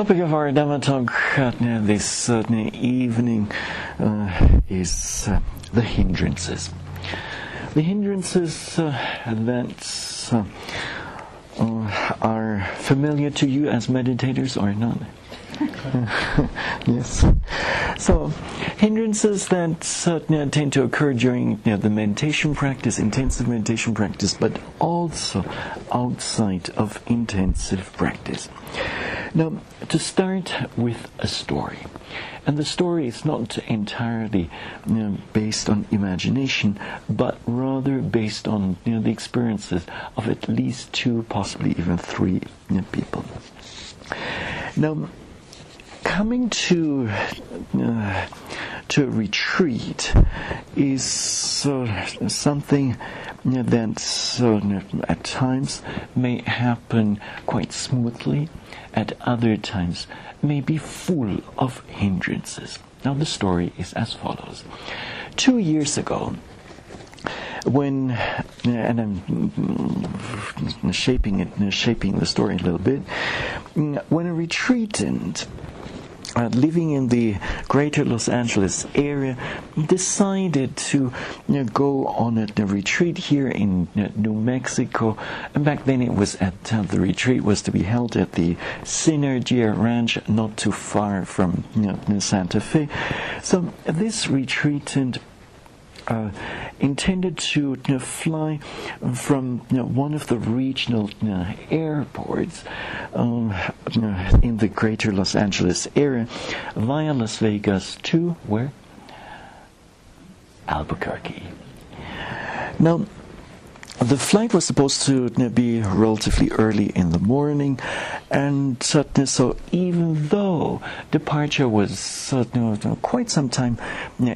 topic of our Dhamma talk this uh, evening uh, is uh, the hindrances. The hindrances uh, that familiar to you as meditators or not? yes. So, hindrances that uh, tend to occur during you know, the meditation practice, intensive meditation practice, but also outside of intensive practice. Now, to start with a story. And the story is not entirely you know, based on imagination, but rather based on you know, the experiences of at least two, possibly even three you know, people. Now, coming to uh, to a retreat is uh, something that at times may happen quite smoothly, at other times may be full of hindrances. Now, the story is as follows. Two years ago, when and I'm shaping it, shaping the story a little bit, when a retreatant uh, living in the greater Los Angeles area, decided to you know, go on a, a, retreat here in know, New Mexico. And back then it was at, uh, the retreat was to be held at the Synergia Ranch, not too far from you know, Santa Fe. So this retreatant uh, intended to you know, fly from you know, one of the regional airports um, in the greater Los Angeles area via Las Vegas to where? Albuquerque. Now, the flight was supposed to be relatively early in the morning, and so even though departure was quite some time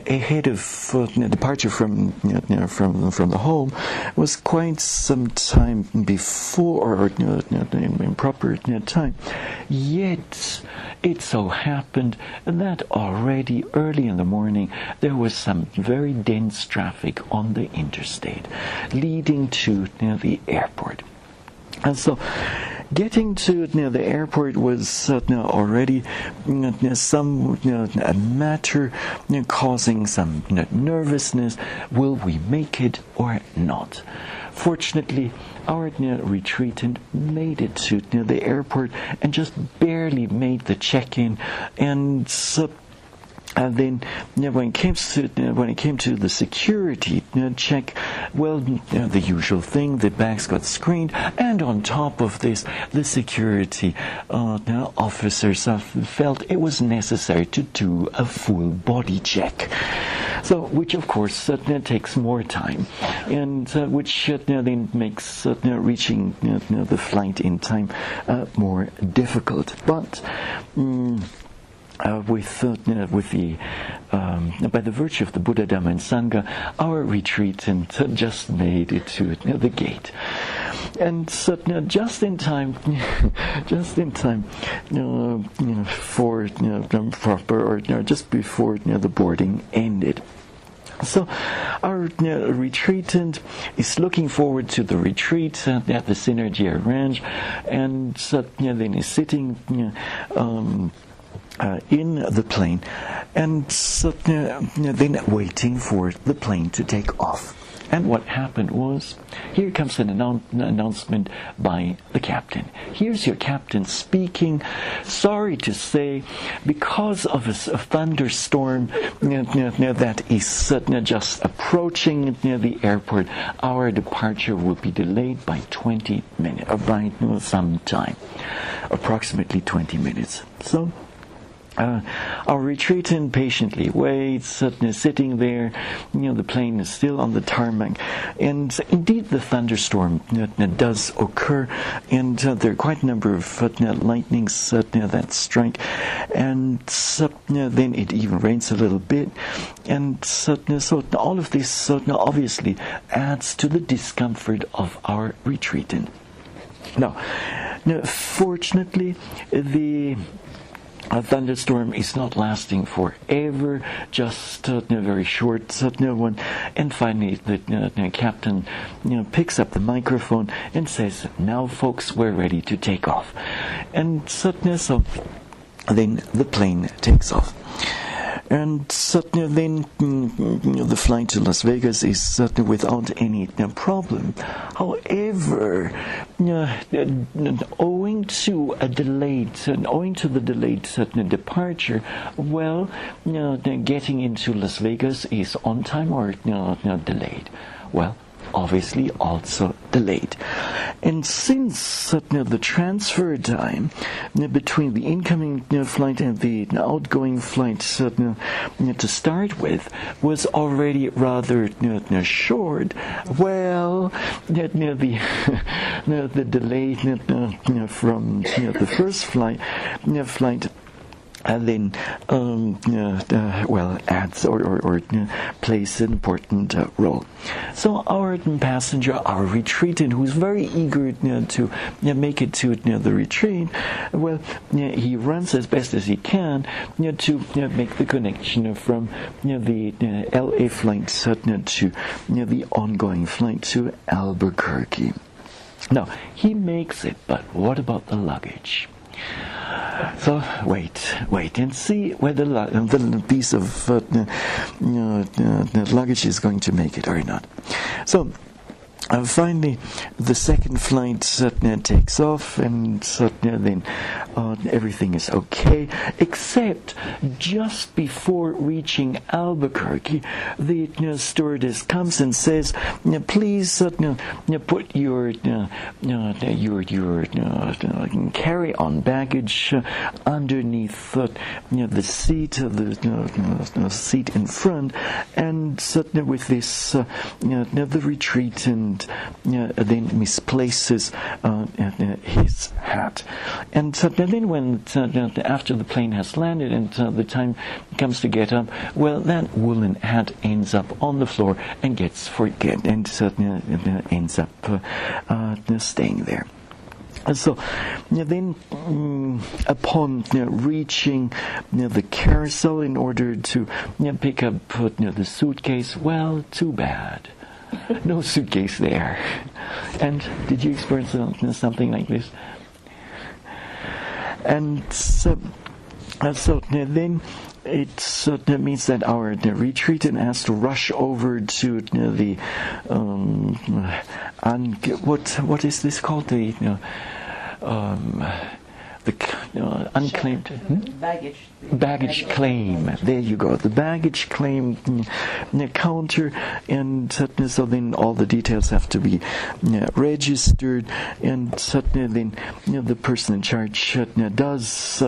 ahead of uh, departure from from from the home, was quite some time before or in proper time. Yet it so happened that already early in the morning there was some very dense traffic on the interstate, leading to near the airport. And so, getting to you know, the airport was uh, you know, already you know, some a matter causing some nervousness. Will we make it or not? Fortunately, our retreatant made it to near the airport and just barely made the check-in, and and then you know, when it came to you know, when it came to the security you know, check, well, the usual thing, the bags got screened, and on top of this, the security uh, officers uh, felt it was necessary to do a full body check. So, which of course uh, takes more time, and uh, which uh, then makes reaching the flight in time uh, more difficult. But. Um, uh, with, uh, you know, with the, um, by the virtue of the Buddha, Dhamma, and Sangha, our retreatant just made it to you know, the gate. And so, you know, just in time, just in time, you know, you know for you know, proper, or you know, just before you know, the boarding ended. So, our retreatant is looking forward to the retreat uh, at the Synergia Ranch, and so, you know, then is sitting. You know, um, uh, in the plane and uh, then waiting for the plane to take off. And what happened was, here comes an annou- announcement by the captain. Here's your captain speaking. Sorry to say, because of a, a thunderstorm that is just approaching near the airport, our departure will be delayed by 20 minutes, or by some time, approximately 20 minutes. So uh, our retreatant patiently waits, uh, sitting there. You know, the plane is still on the tarmac. And indeed, the thunderstorm uh, does occur, and uh, there are quite a number of uh, lightnings uh, that strike. And then it even rains a little bit. And so all of this obviously adds to the discomfort of our retreatant. Now, now, fortunately, the a thunderstorm is not lasting forever, just uh, a very short uh, one. And finally, the uh, captain you know, picks up the microphone and says, Now, folks, we're ready to take off. And so, so then the plane takes off. And certainly then mm, the flight to Las Vegas is certainly without any problem. However, owing to a delayed, owing to the delayed certain departure, well, getting into Las Vegas is on time or not delayed. Well, obviously also delayed. And since uh, the transfer time uh, between the incoming uh, flight and the outgoing flight to start with was already rather short, well, the, the delay from the first flight, flight and then um, uh, uh well adds or, or, or uh, plays an important uh, role. So our um, passenger, our retreatant, who's very eager uh, to make it to the retreat, well, he runs as best as he can to make the connection from the LA flight to the ongoing flight to Albuquerque. Now he makes it, but what about the luggage? So wait, wait, and see whether the piece of uh, uh, luggage is going to make it or not. So uh, finally, the second flight uh, takes off, and uh, then uh, everything is okay, except just before reaching Albuquerque, the uh, stewardess comes and says, "Please uh, put your your your carry-on baggage underneath the seat, the seat in front, and with this, the retreat and." And uh, then misplaces uh, uh, his hat. And then when uh, after the plane has landed and uh, the time comes to get up, well, that woolen hat ends up on the floor and gets forget and uh, ends up staying there. So then, um, upon you know, reaching you know, the carousel in order to pick up the suitcase, well, too bad. no suitcase there. And did you experience something like this? And so, so then it uh, means that our retreatant has to rush over to the um, what what is this called the you know, um, the uh, unclaimed hmm? baggage baggage claim. There you go, the baggage claim mm, counter, and so then all the details have to be registered, and then the person in charge does.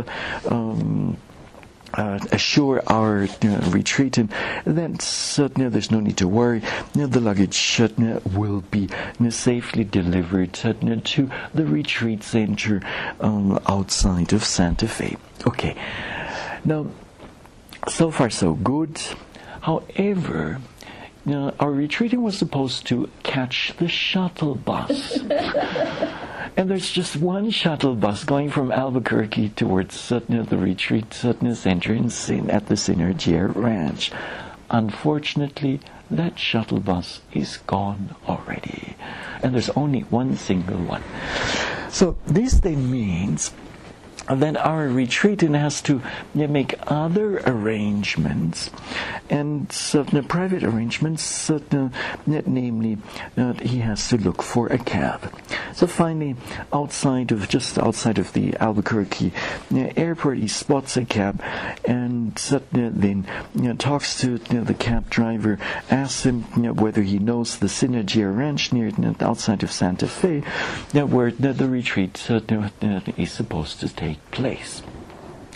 Um, uh, assure our uh, retreatant that uh, there's no need to worry. the luggage will be safely delivered to the retreat center um, outside of Santa Fe. Okay, now so far so good. However, our retreating was supposed to catch the shuttle bus. and there's just one shuttle bus going from Albuquerque towards the retreat Sutton Center in, at the Synergia Ranch. Unfortunately, that shuttle bus is gone already. And there's only one single one. So this then means then our retreatant has to make other arrangements, and certain private arrangements, namely, uh, he has to look for a cab. So finally, outside of just outside of the Albuquerque airport, he spots a cab, and then talks to the cab driver, asks him whether he knows the Synergia Ranch near outside of Santa Fe, where the retreat is supposed to take take place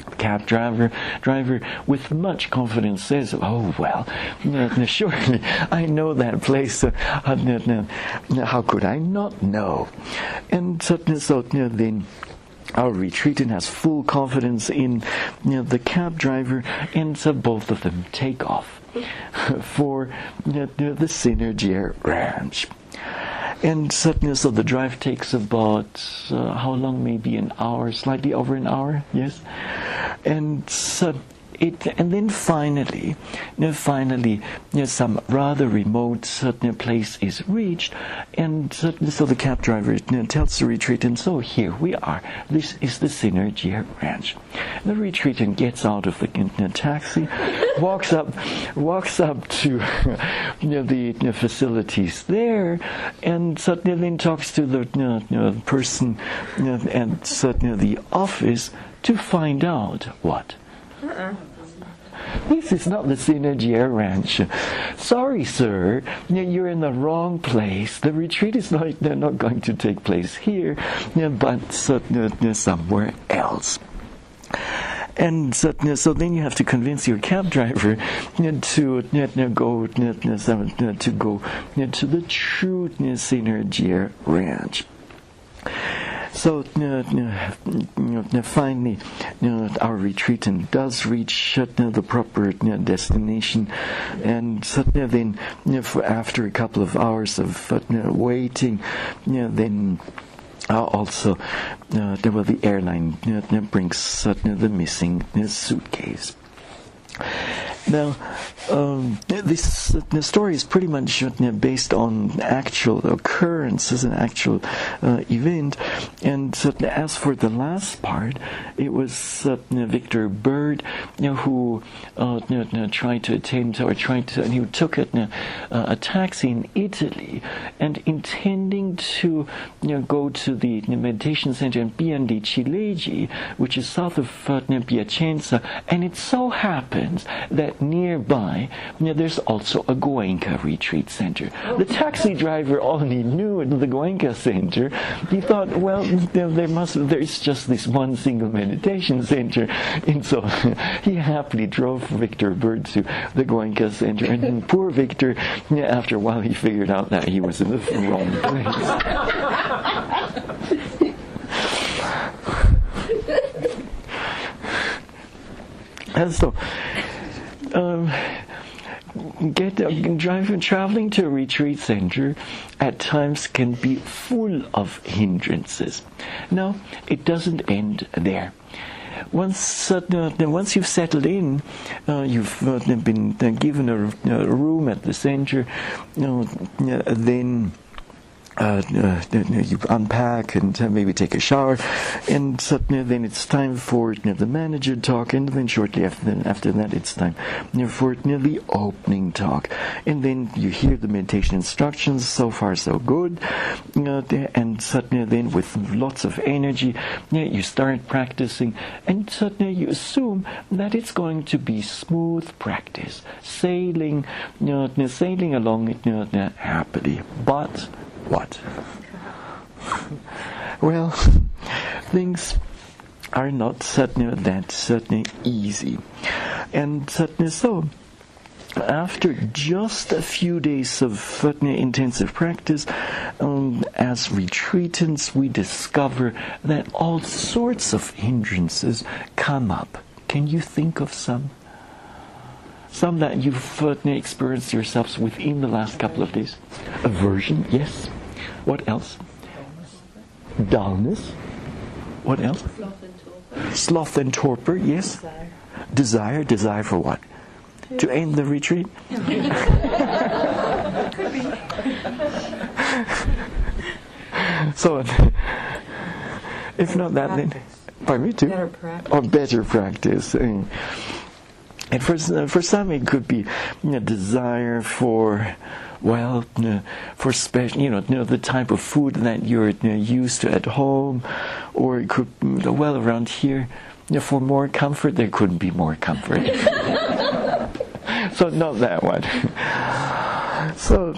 The cab driver driver with much confidence says, "Oh well, surely I know that place. Uh, how could I not know?" And so, then our retreatant has full confidence in you know, the cab driver, and so both of them take off for you know, the Synergy Ranch. And certainly, so the drive takes about uh, how long? Maybe an hour, slightly over an hour. Yes, and so it, and then finally, you know, finally, you know, some rather remote certain place is reached, and so the cab driver you know, tells the retreatant, "So here we are. This is the Synergy Ranch." The retreatant gets out of the taxi, walks up, walks up to the facilities there, and suddenly then talks to the person and suddenly the office to find out what. Uh-uh. This is not the Synergy Ranch. Sorry, sir, you're in the wrong place. The retreat is not, they're not going to take place here, but somewhere else. And so, so, then you have to convince your cab driver to go to go to the true Synergy Ranch. So uh, finally, our retreatant does reach the proper destination, and then after a couple of hours of waiting, then. Uh, also, uh, the airline uh, brings uh, the missing suitcase. Now, um, this the story is pretty much based on actual occurrences, an actual uh, event. And as for the last part, it was uh, Victor Bird you know, who uh, tried to attend or tried to, and he took a, uh, a taxi in Italy and intending to you know, go to the meditation center in Pian di Ciliegi, which is south of uh, Piacenza, and it so happens that nearby there's also a Goenka retreat center. The taxi driver only knew the Goenka center. He thought, well, there must there's just this one single meditation center, and so he happily drove Victor Bird to the Goenka center. And poor Victor, after a while, he figured out that he was in the wrong place. and so um, get uh, driving traveling to a retreat center at times can be full of hindrances. No, it doesn't end there. Once uh, once you've settled in, uh, you've uh, been uh, given a, a, room at the center, then uh, uh, you unpack and uh, maybe take a shower, and suddenly then it's time for the manager talk, and then shortly after, after that it's time for the opening talk, and then you hear the meditation instructions. So far, so good, and suddenly then with lots of energy, you start practicing, and suddenly you assume that it's going to be smooth practice, sailing, sailing along happily, but what? well, things are not certainly that certainly easy. And certainly so. After just a few days of certainly intensive practice, um, as retreatants, we discover that all sorts of hindrances come up. Can you think of some? Some that you've experienced yourselves within the last couple of days? Aversion, yes. What else? Dullness. What else? Sloth and torpor. yes. Desire. Desire, for what? To end the retreat? so, if not that, then. Pardon me, too? Better practice. Or better practice. Mm. And for, uh, for some, it could be know, desire for well, for special, you know, you know, the type of food that you're you know, used to at home, or it could, mm, well, around here, you know, for more comfort, there couldn't be more comfort. so not that one. so,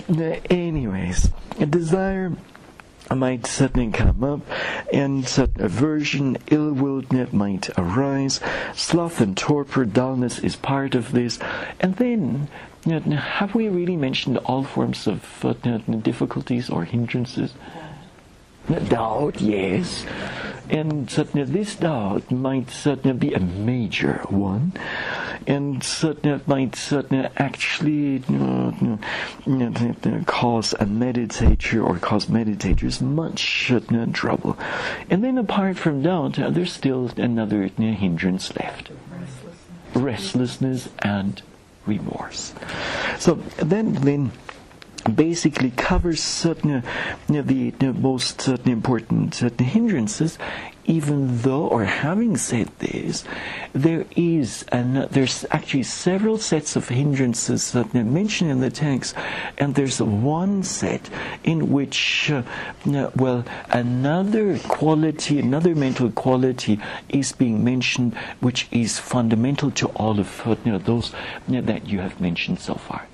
anyways, a desire might suddenly come up, and such aversion, ill will might arise. Sloth and torpor, dullness is part of this. And then have we really mentioned all forms of uh, difficulties or hindrances? Doubt, yes. And certainly this doubt might certainly be a major one. and certainly might certainly actually cause a meditator or cause meditators much trouble. And then apart from doubt, there's still another hindrance left. Restlessness and remorse. So then, then basically covers certain the, the, most certain important certain hindrances. Even though or having said this there is and there's actually several sets of hindrances that are mentioned in the text. And there's one set in which uh, well another quality another mental quality is being mentioned which is fundamental to all of you know, those you know, that you have mentioned so far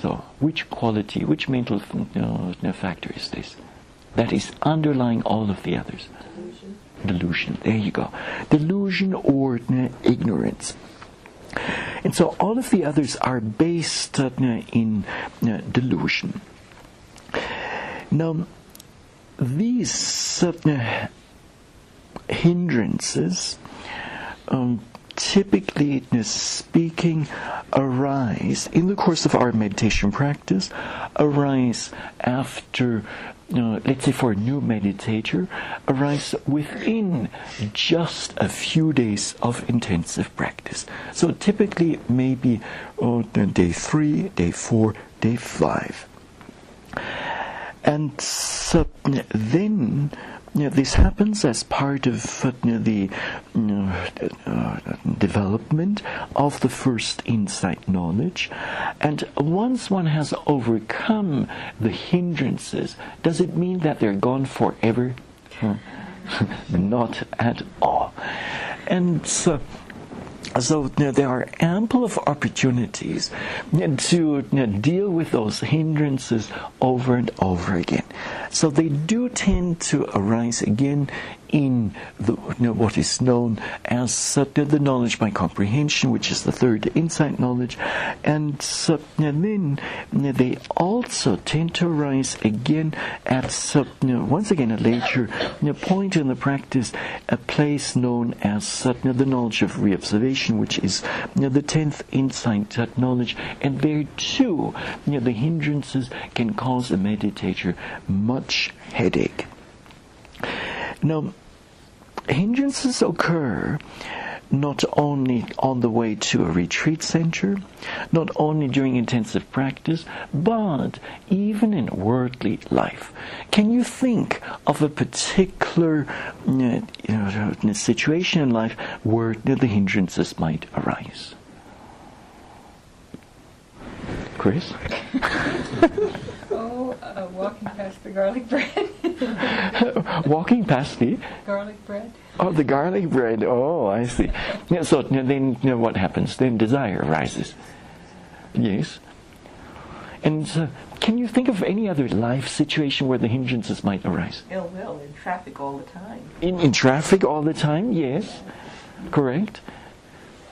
so, which quality, which mental factor is this? That is underlying all of the others. Delusion. Delusion. There you go. Delusion or ignorance. And so all of the others are based in delusion. Now, these uh, hindrances um, typically speaking arise in the course of our meditation practice, arise after, let's say for a new meditator, arise within just a few days of intensive practice. So typically maybe uh, day three, day four, day five. And then you know, this happens as part of you know, the you know, uh, development of the first insight knowledge. And once one has overcome the hindrances, does it mean that they're gone forever? Not at all. And so, so you know, there are ample of opportunities to you know, deal with those hindrances over and over again. So they do tend to arise again in the, you know, what is known as the knowledge by comprehension, which is the third insight knowledge, and, then they also tend to arise again at once again a later point in the practice, a place known as the knowledge of reobservation, which is the tenth insight knowledge, and there too the hindrances can cause a meditator much headache. Now, hindrances occur not only on the way to a retreat center, not only during intensive practice, but even in worldly life. Can you think of a particular you know, situation in life where the hindrances might arise? Chris? oh, uh, walking past the garlic bread. walking past the garlic bread. Oh, the garlic bread. Oh, I see. Yeah, so then you know, what happens? Then desire arises. Yes. And uh, can you think of any other life situation where the hindrances might arise? Ill will in traffic all the time. In, in traffic all the time, yes. Correct.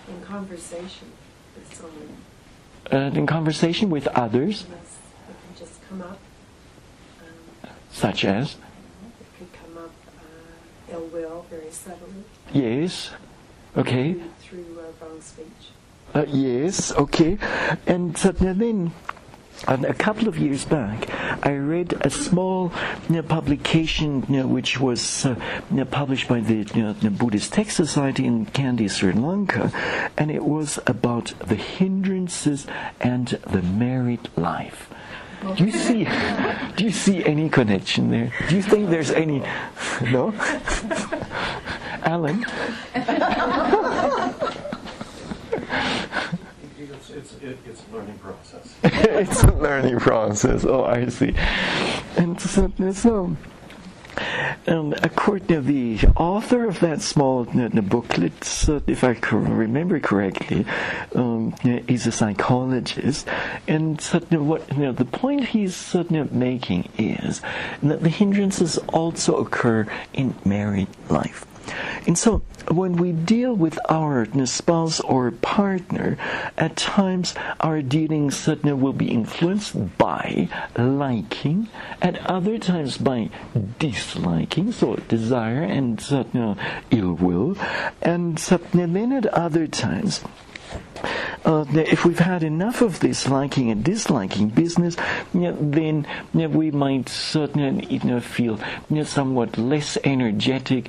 In conversation with someone. Uh, in conversation with others. Just come up. Um, Such as? It could come up ill will very subtly. Yes. Okay. Through, through uh, wrong speech. Uh, yes. Okay. And then. And a couple of years back, I read a small you know, publication you know, which was uh, you know, published by the, the, Buddhist Text Society in Kandy, Sri Lanka, and it was about the hindrances and the married life. Do you see? Do you see any connection there? Do you think there's any? No, Alan. It's, it's, it, it's a learning process. it's a learning process. Oh, I see. And so, so um, according to the author of that small booklet, uh, if I remember correctly, um, a psychologist, and what you know, the point he's making is that the hindrances also occur in married life. And so, when we deal with our spouse or partner, at times our dealings will be influenced by liking, at other times by disliking, so desire and ill will, and then at other times uh, if we've had enough of this liking and disliking business, you know, then you know, we might certainly you know, feel somewhat less energetic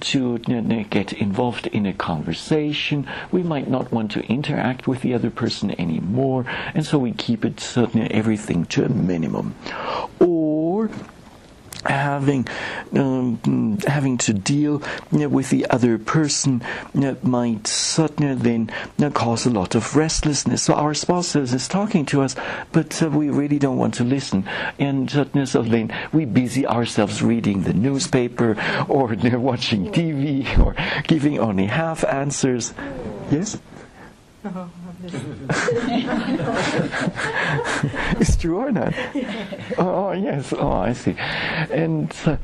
to get involved in a conversation. We might not want to interact with the other person anymore, and so we keep it certainly everything to a minimum. Or having um, having to deal you know, with the other person you know, might suddenly then you know, cause a lot of restlessness. So our spouse is talking to us, but uh, we really don't want to listen, and certainly so then we busy ourselves reading the newspaper or watching TV or giving only half answers. Yes. Oh, it's true or not? Oh, yes. Oh, I see. And. Uh,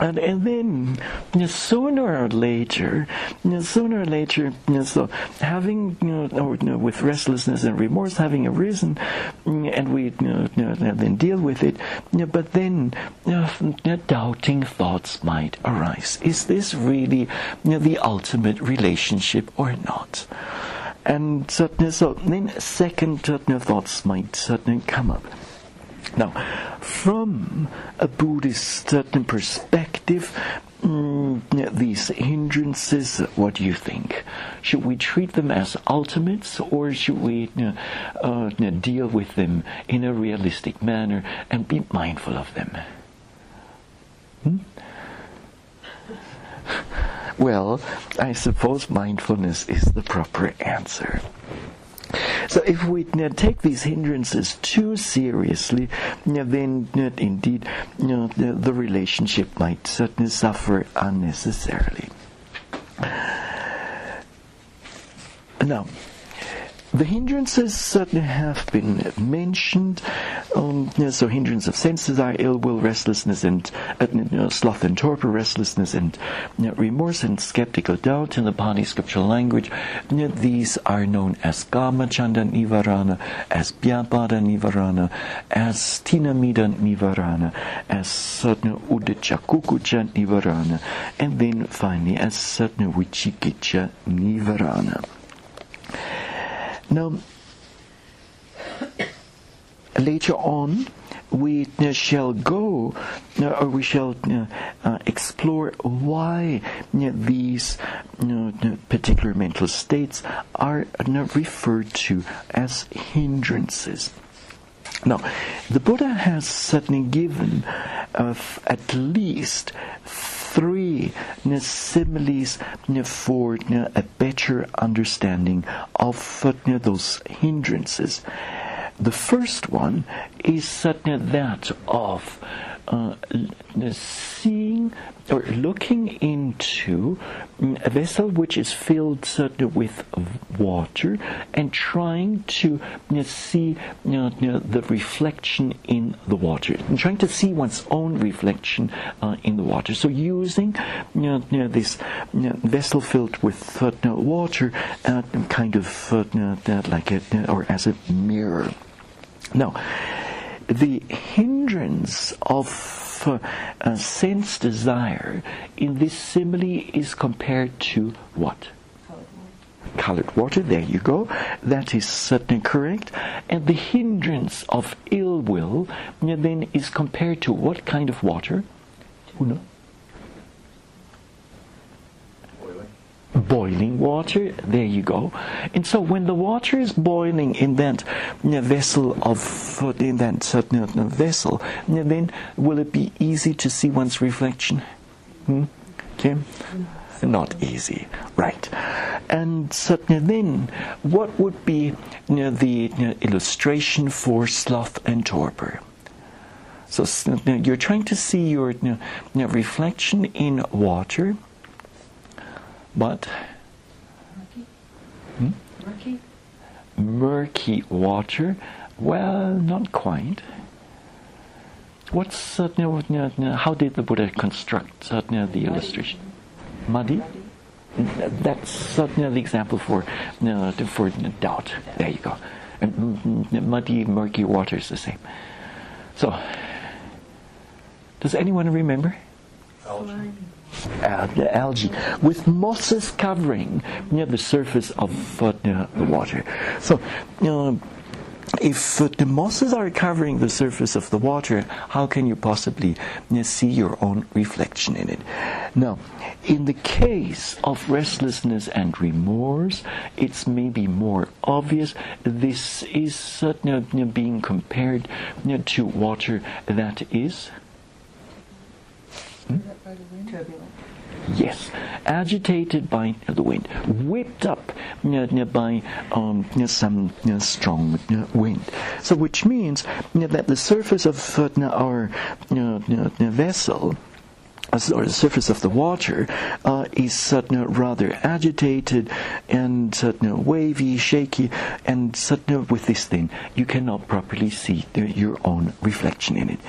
and, and then you know, sooner or later, you know, sooner or later, you know, so having you know, or, you know, with restlessness and remorse having arisen, and we then deal with it, but then doubting thoughts might arise. Is this really the ultimate relationship or not? And certain so then second certainly thoughts might certainly come up. Now, from a Buddhist certain perspective, mm, these hindrances, what do you think? Should we treat them as ultimates or should we uh, deal with them in a realistic manner and be mindful of them? Hmm? Well, I suppose mindfulness is the proper answer. So if we uh, take these hindrances too seriously, uh, then uh, indeed the, the relationship might certainly suffer unnecessarily. Now, the hindrances certainly have been mentioned. Um, so hindrance of sense desire, ill will, restlessness, and uh, you know, sloth and torpor, restlessness and you know, remorse and skeptical doubt in the Pali scriptural language. You know, these are known as Kamachanda Nivarana, as Vyapada Nivarana, as Thinamiddha Nivarana, as certain Uddhaccakukkucca Nivarana, and then finally as certain Vichikicha Nivarana. Now, later on, we uh, shall go, uh, or we shall uh, explore why these particular mental states are referred to as hindrances. Now, the Buddha has certainly given at least three similes for a better understanding of those hindrances. The first one is that of uh, seeing or looking into mm, a vessel which is filled uh, with water and trying to mm, see mm, uh, the reflection in the water, and trying to see one's own reflection uh, in the water. So using mm, uh, this vessel filled with water, uh, kind of like a, or as a mirror. Now, the hindrance of uh, sense desire in this simile is compared to what? Colored water, there you go. That is certainly correct. And the hindrance of ill will then is compared to what kind of water? Who knows? Boiling water. There you go. And so when the water is boiling in that vessel of in that certain vessel, then will it be easy to see one's reflection? Hmm? Okay. Not easy, right? And certainly then, what would be you know, the you know, illustration for sloth and torpor? So you're trying to see your you know, reflection in water, but murky. Hmm? Murky. Murky water. Well, not quite. What's uh, how did the Buddha construct uh, the illustration? Muddy. That's certainly the example for uh, for doubt. There you go. And muddy, murky water is the same. So, does anyone remember? Algae. Uh, the algae with mosses covering know, the surface of uh, the water. So, if uh, the mosses are covering the surface of the water, how can you possibly you know, see your own reflection in it? Now, in the case of restlessness and remorse, it's maybe more obvious. This is uh, you know, being compared you know, to water that is Turbulent. Yes, agitated by the wind, whipped up by um, some strong wind. So, which means that the surface of uh, our vessel or the surface of the water uh, is uh, rather agitated and uh, wavy, shaky, and uh, with this thing you cannot properly see your own reflection in it.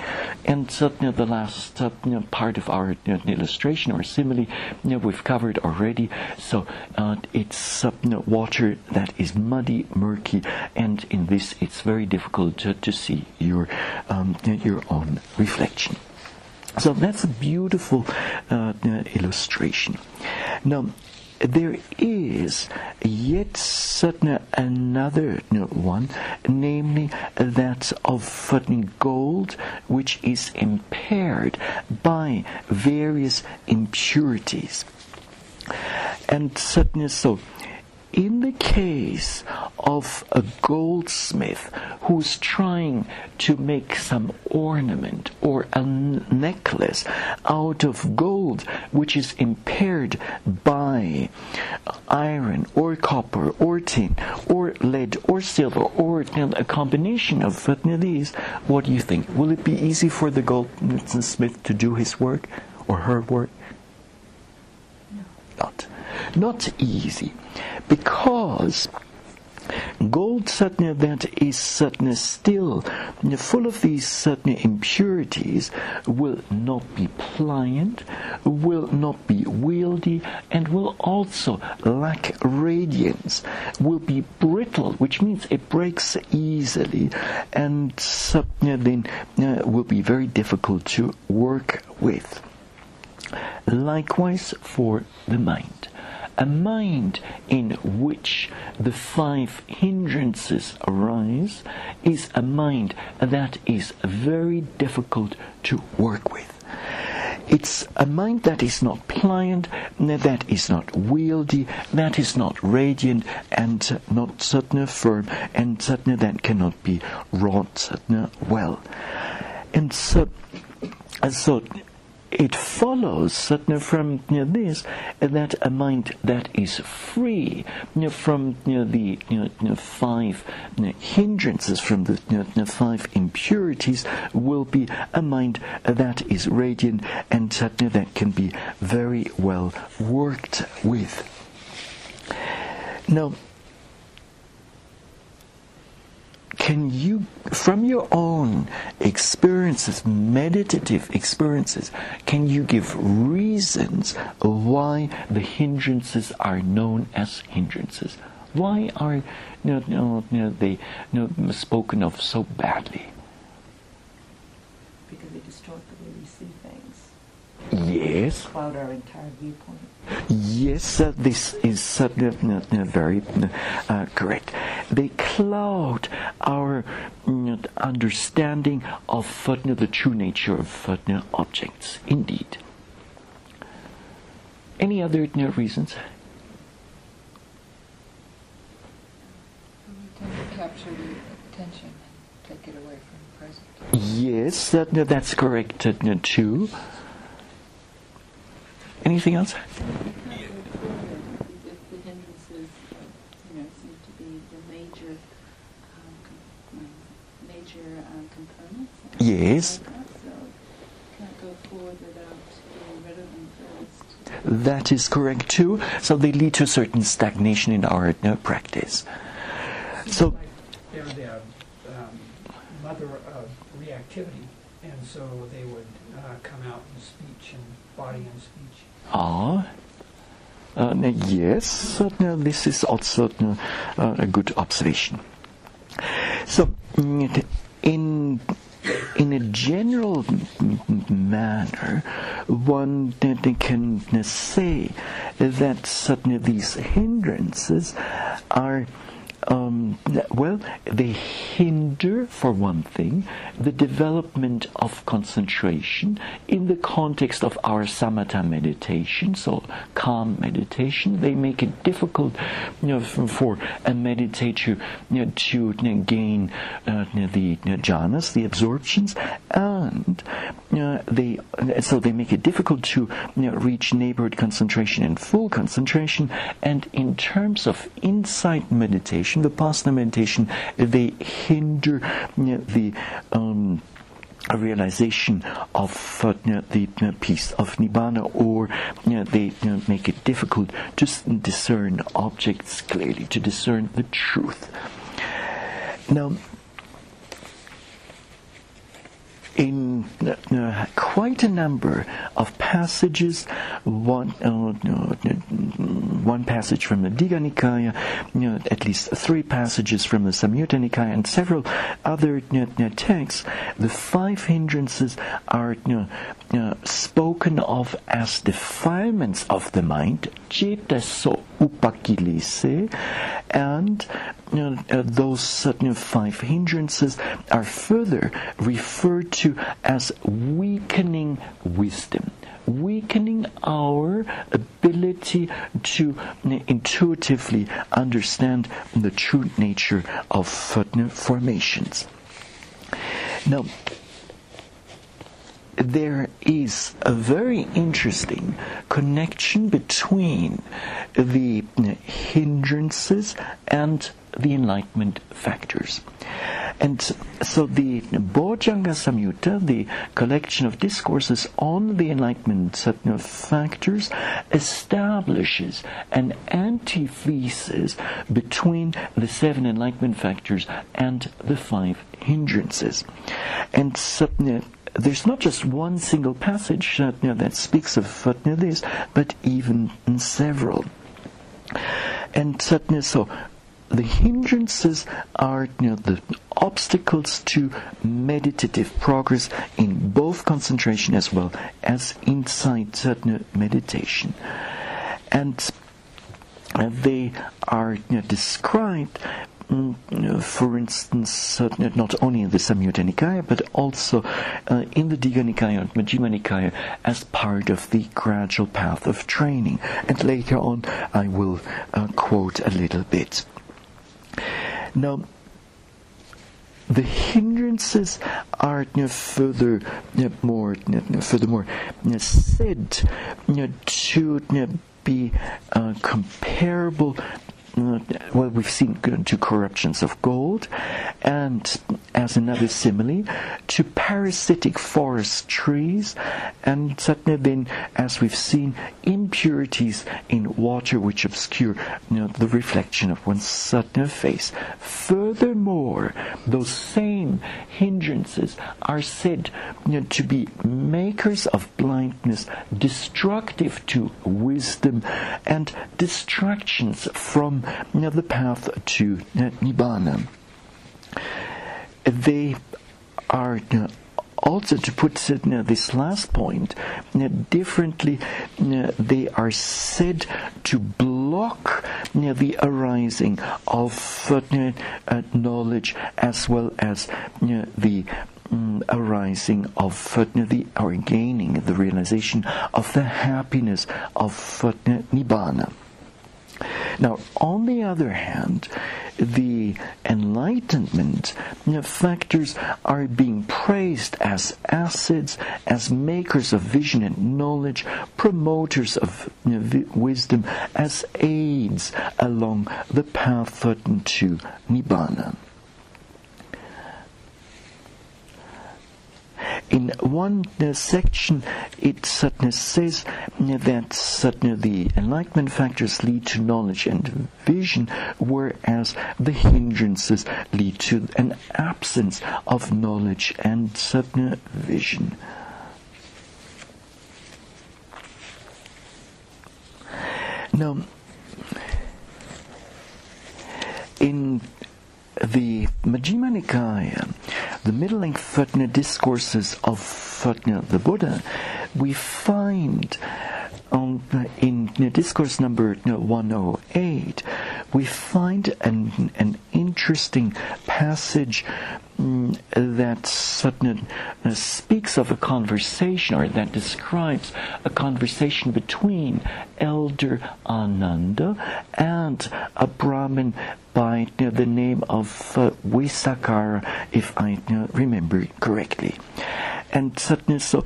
And uh, the last uh, part of our know, illustration or simile know, we've covered already. So uh, it's uh, water that is muddy, murky, and in this it's very difficult to, to see your um, your own reflection. So that's a beautiful uh, uh, illustration. Now, there is yet certain another one, namely that of gold, which is impaired by various impurities. And certainly so. In the case of a goldsmith who's trying to make some ornament or a necklace out of gold which is impaired by iron or copper or tin or lead or silver or a combination of these, what do you think? Will it be easy for the goldsmith to do his work or her work? not. Not easy. Because gold certainly that is certainly still full of these certain impurities will not be pliant, will not be wieldy, and will also lack radiance, will be brittle, which means it breaks easily, and certainly then uh, will be very difficult to work with. Likewise for the mind. A mind in which the five hindrances arise is a mind that is very difficult to work with. It's a mind that is not pliant, that is not wieldy, that is not radiant, and not certainly firm, and certainly that cannot be wrought certainly well. And so, so it follows certainly from this that a mind that is free from the five hindrances, from the five impurities, will be a mind that is radiant and that can be very well worked with. Now, can you, from your own experiences, meditative experiences, can you give reasons why the hindrances are known as hindrances? Why are you know, you know, they you know, spoken of so badly? Because they distort the way we see things, Yes, cloud our entire viewpoint. Yes, uh, this is certainly uh, very uh, correct. They cloud our mm, understanding of the true nature of objects. Indeed. Any other uh, reasons? We tend to capture the attention and take it away from the present. Yes, that, that's correct uh, too. Anything else? If the hindrances, you know, seem to be the major, com- major components. and Yes. like that, So can't go forward without getting rid of them first. That is correct too. So they lead to a certain stagnation in our uh, practice. So, like they're the um, mother of reactivity, and so they would uh, come out in speech and body and speech. Ah, uh, yes, this is also uh, a good observation. So, in in a general manner, one can say that certainly these hindrances are um, well, they hinder, for one thing, the development of concentration in the context of our samatha meditation, so calm meditation. They make it difficult you know, for a meditator you know, to you know, gain uh, the jhanas, the absorptions, and they so they make it difficult to reach neighborhood concentration and full concentration. And in terms of insight meditation, meditation, the meditation, they hinder the um, realization of uh, the uh, peace of nibbana, or they make it difficult to discern objects clearly, to discern the truth. Now, in uh, quite a number of passages, one, uh, one passage from the Digha Nikaya, you know, at least three passages from the Samyutta Nikaya, and several other you know, texts, the five hindrances are you know, spoken of as defilements of the mind, cetaso upakilese, and uh, those know, five hindrances are further referred to as weakening wisdom weakening our ability to eh, intuitively understand the true nature of formations. Now, there is a very interesting connection between the eh, hindrances and the enlightenment factors. And so the Bojjhanga Samyutta, the collection of discourses on the enlightenment factors, establishes an antithesis between the seven enlightenment factors and the five hindrances. And there's not just one single passage uh, that speaks of uh, this, but even several. And uh, so the hindrances are you know, the obstacles to meditative progress in both concentration as well as inside insight meditation. And they are you know, described Mm, for instance, uh, not only in the Samyutta Nikaya, but also uh, in the Digha Nikaya and Majjhima Nikaya as part of the gradual path of training. And later on, I will uh, quote a little bit. Now, the hindrances are you know, further you know, more you know, furthermore said to be uh, comparable Mm, well, we've seen to corruptions of gold, and as another simile, to parasitic forest trees, and then, as we've seen, impurities in water which obscure you know, the reflection of one's satna face. Furthermore, those same hindrances are said you know, to be makers of blindness, destructive to wisdom, and distractions from know, the path to uh, Nibbana. They are know, also to put know, this last point know, differently, they are said to block the arising of uh, knowledge as well as the um, arising of uh, the or gaining the realization of the happiness of uh, nibbana. Now, on the other hand, the enlightenment factors are being praised as acids, as makers of vision and knowledge, promoters of wisdom, as aids along the path to Nibbana. In one section, it certainly says that certainly the enlightenment factors lead to knowledge and vision, whereas the hindrances lead to an absence of knowledge and certainly vision. Now, in the Majjhima Nikaya, the middle-length uh, discourses of uh, the Buddha, we find um, in discourse number 108, we find an, an interesting passage mm, that uh, speaks of a conversation or that describes a conversation between Elder Ananda and a Brahmin by the name of uh, Vassakara, if I remember correctly. And suddenly, so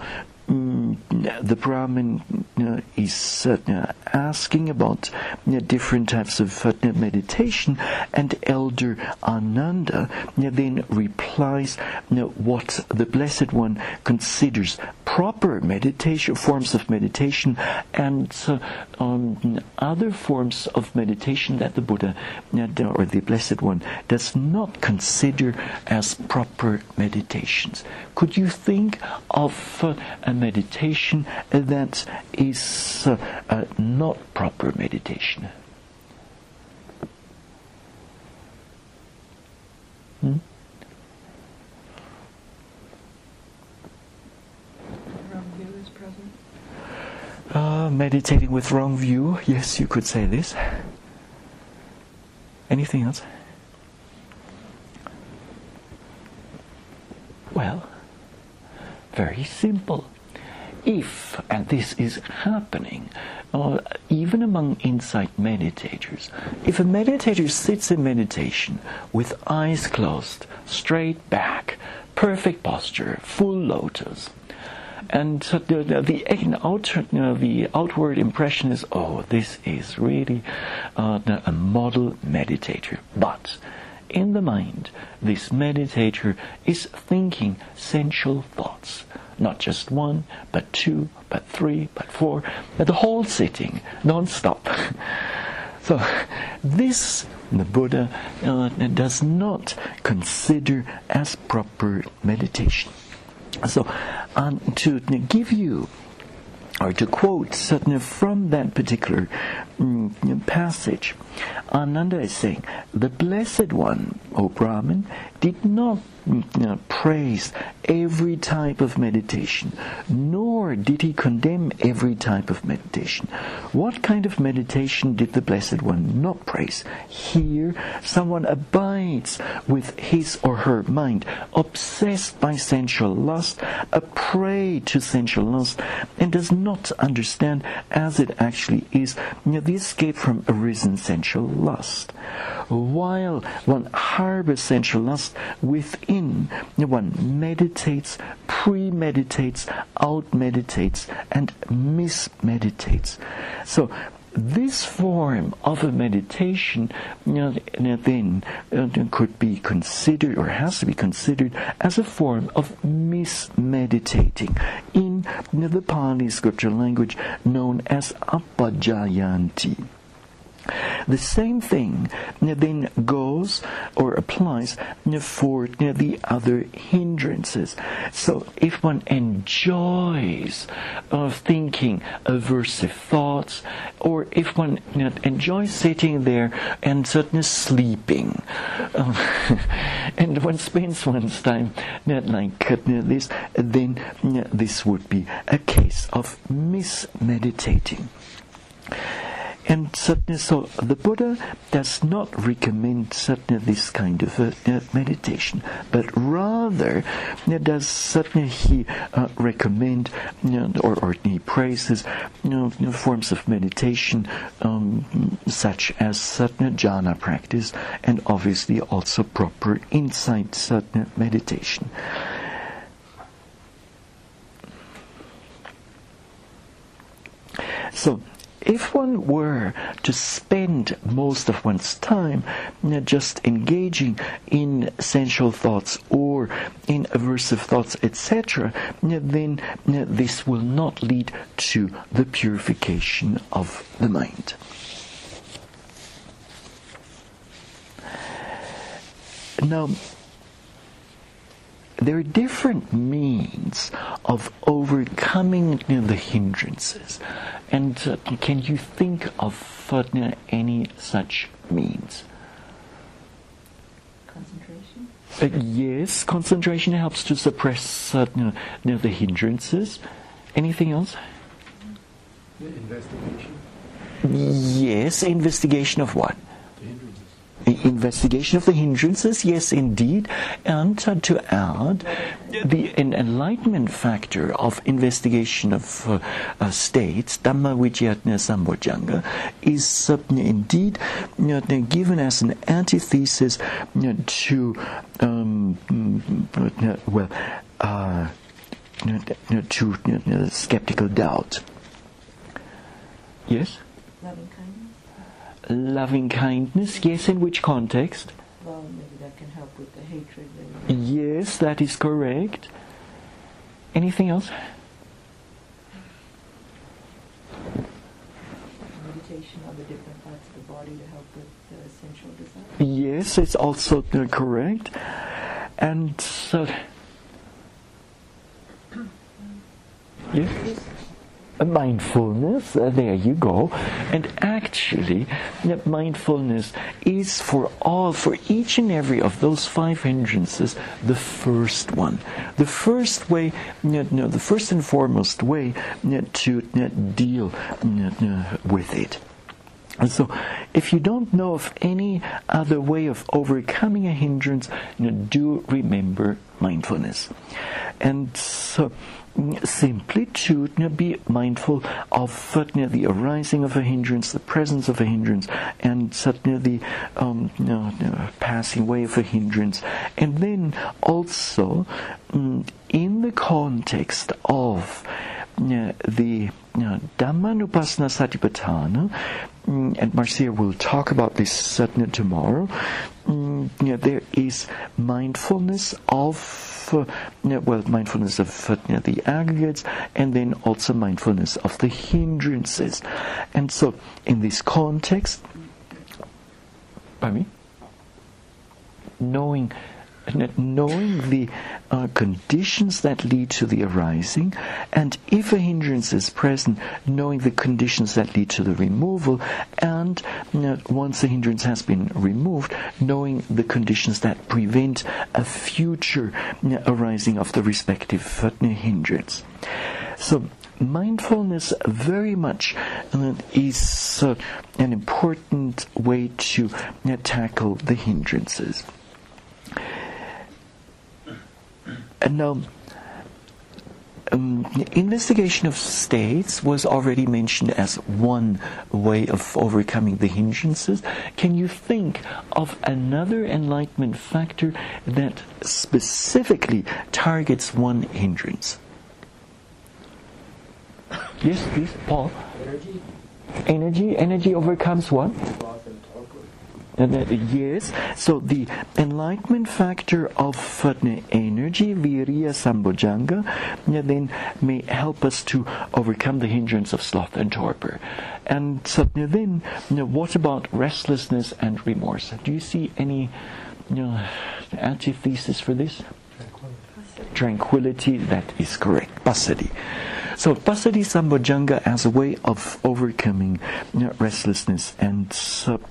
The Brahmin uh, is uh, asking about uh, different types of uh, meditation, and Elder Ananda uh, then replies uh, what the Blessed One considers proper meditation, forms of meditation, and um, other forms of meditation that the Buddha or the Blessed One does not consider as proper meditations. Could you think of a meditation that is uh, uh, not proper meditation. Hmm? Wrong view is present. Uh, meditating with wrong view. Yes, you could say this. Anything else? Well, very simple if, and this is happening, uh, even among insight meditators, if a meditator sits in meditation with eyes closed, straight back, perfect posture, full lotus, and the, the, outer, you know, the outward impression is, oh, this is really uh, a model meditator. But in the mind, this meditator is thinking sensual thoughts not just one, but two, but three, but four, but the whole sitting, non-stop. so this the Buddha uh, does not consider as proper meditation. So, um, to give you or to quote from that particular um, passage, Ananda is saying, The Blessed One, O Brahman, did not uh, praise every type of meditation, nor did he condemn every type of meditation. What kind of meditation did the Blessed One not praise? Here, someone abides with his or her mind, obsessed by sensual lust, a prey to sensual lust, and does not understand as it actually is the escape from arisen sensual lust. While one harbors sensual lust within, one meditates, premeditates, outmeditates, and mismeditates. So this form of a meditation you know, then uh, could be considered or has to be considered as a form of mismeditating in you know, the Pali scripture language known as apajayanti. The same thing uh, then goes or applies uh, for uh, the other hindrances. So if one enjoys uh, thinking aversive thoughts, or if one enjoys sitting there and certainly sleeping, and one spends one's time not like this, then this would be a case of mismeditating. And certainly, so the Buddha does not recommend certainly this kind of uh, uh, meditation, but rather uh, does certainly he uh, recommend you know, or, or he praises you know, forms of meditation um, such as certain jhana practice and obviously also proper insight certain meditation. So if one were to spend most of one's time just engaging in sensual thoughts or in aversive thoughts, etc., then this will not lead to the purification of the mind. Now, there are different means of overcoming the hindrances. And uh, can you think of uh, any such means? Concentration? Uh, yes, concentration helps to suppress uh, you know, you know, the hindrances. Anything else? The investigation, Yes, investigation of what? Investigation of the hindrances, yes, indeed. And uh, to add, the enlightenment factor of investigation of uh, uh, states, Dhamma Vijayatna Sambojjhanga, is uh, indeed given as an antithesis to, um, mm, well, uh, to skeptical doubt. Yes? Loving kindness? Yes, in which context? Well, maybe that can help with the hatred Yes, that is correct. Anything else? meditation on the different parts of the body to help with the sensual desire. Yes, it's also uh, correct. And so. Yes? Mindfulness, uh, there you go. And actually, uh, mindfulness is for all, for each and every of those five hindrances, the first one. The first way, you know, the first and foremost way you know, to you know, deal with it. And so, if you don't know of any other way of overcoming a hindrance, do remember mindfulness. And so, simply to be mindful of the arising of a hindrance, the presence of a hindrance, and the um, passing away of a hindrance. And then also, mm, in the context of the Dhammanupassana Satipatthana, mm, and Marcia will talk about this certainly tomorrow. Mm, there is mindfulness of, uh, well, mindfulness of uh, the aggregates, and then also mindfulness of the hindrances. And so, in this context, pardon me, knowing knowing the uh, conditions that lead to the arising, and if a hindrance is present, knowing the conditions that lead to the removal, and uh, once the hindrance has been removed, knowing the conditions that prevent a future uh, arising of the respective uh, hindrance. So, mindfulness very much is uh, an important way to uh, tackle the hindrances. And now, um, investigation of states was already mentioned as one way of overcoming the hindrances. Can you think of another enlightenment factor that specifically targets one hindrance? Yes, please, Paul. Energy, Energy, energy overcomes what? sloth, and that- yes, so the enlightenment factor of uh, energy, viriya sambojjhanga, yeah, then may help us to overcome the hindrance of sloth and torpor. And then, what about restlessness and remorse? Do you see any you know, antithesis for this? Tranquility, that is correct. Passaddhi. So passaddhi sambojjhanga as a way of overcoming restlessness and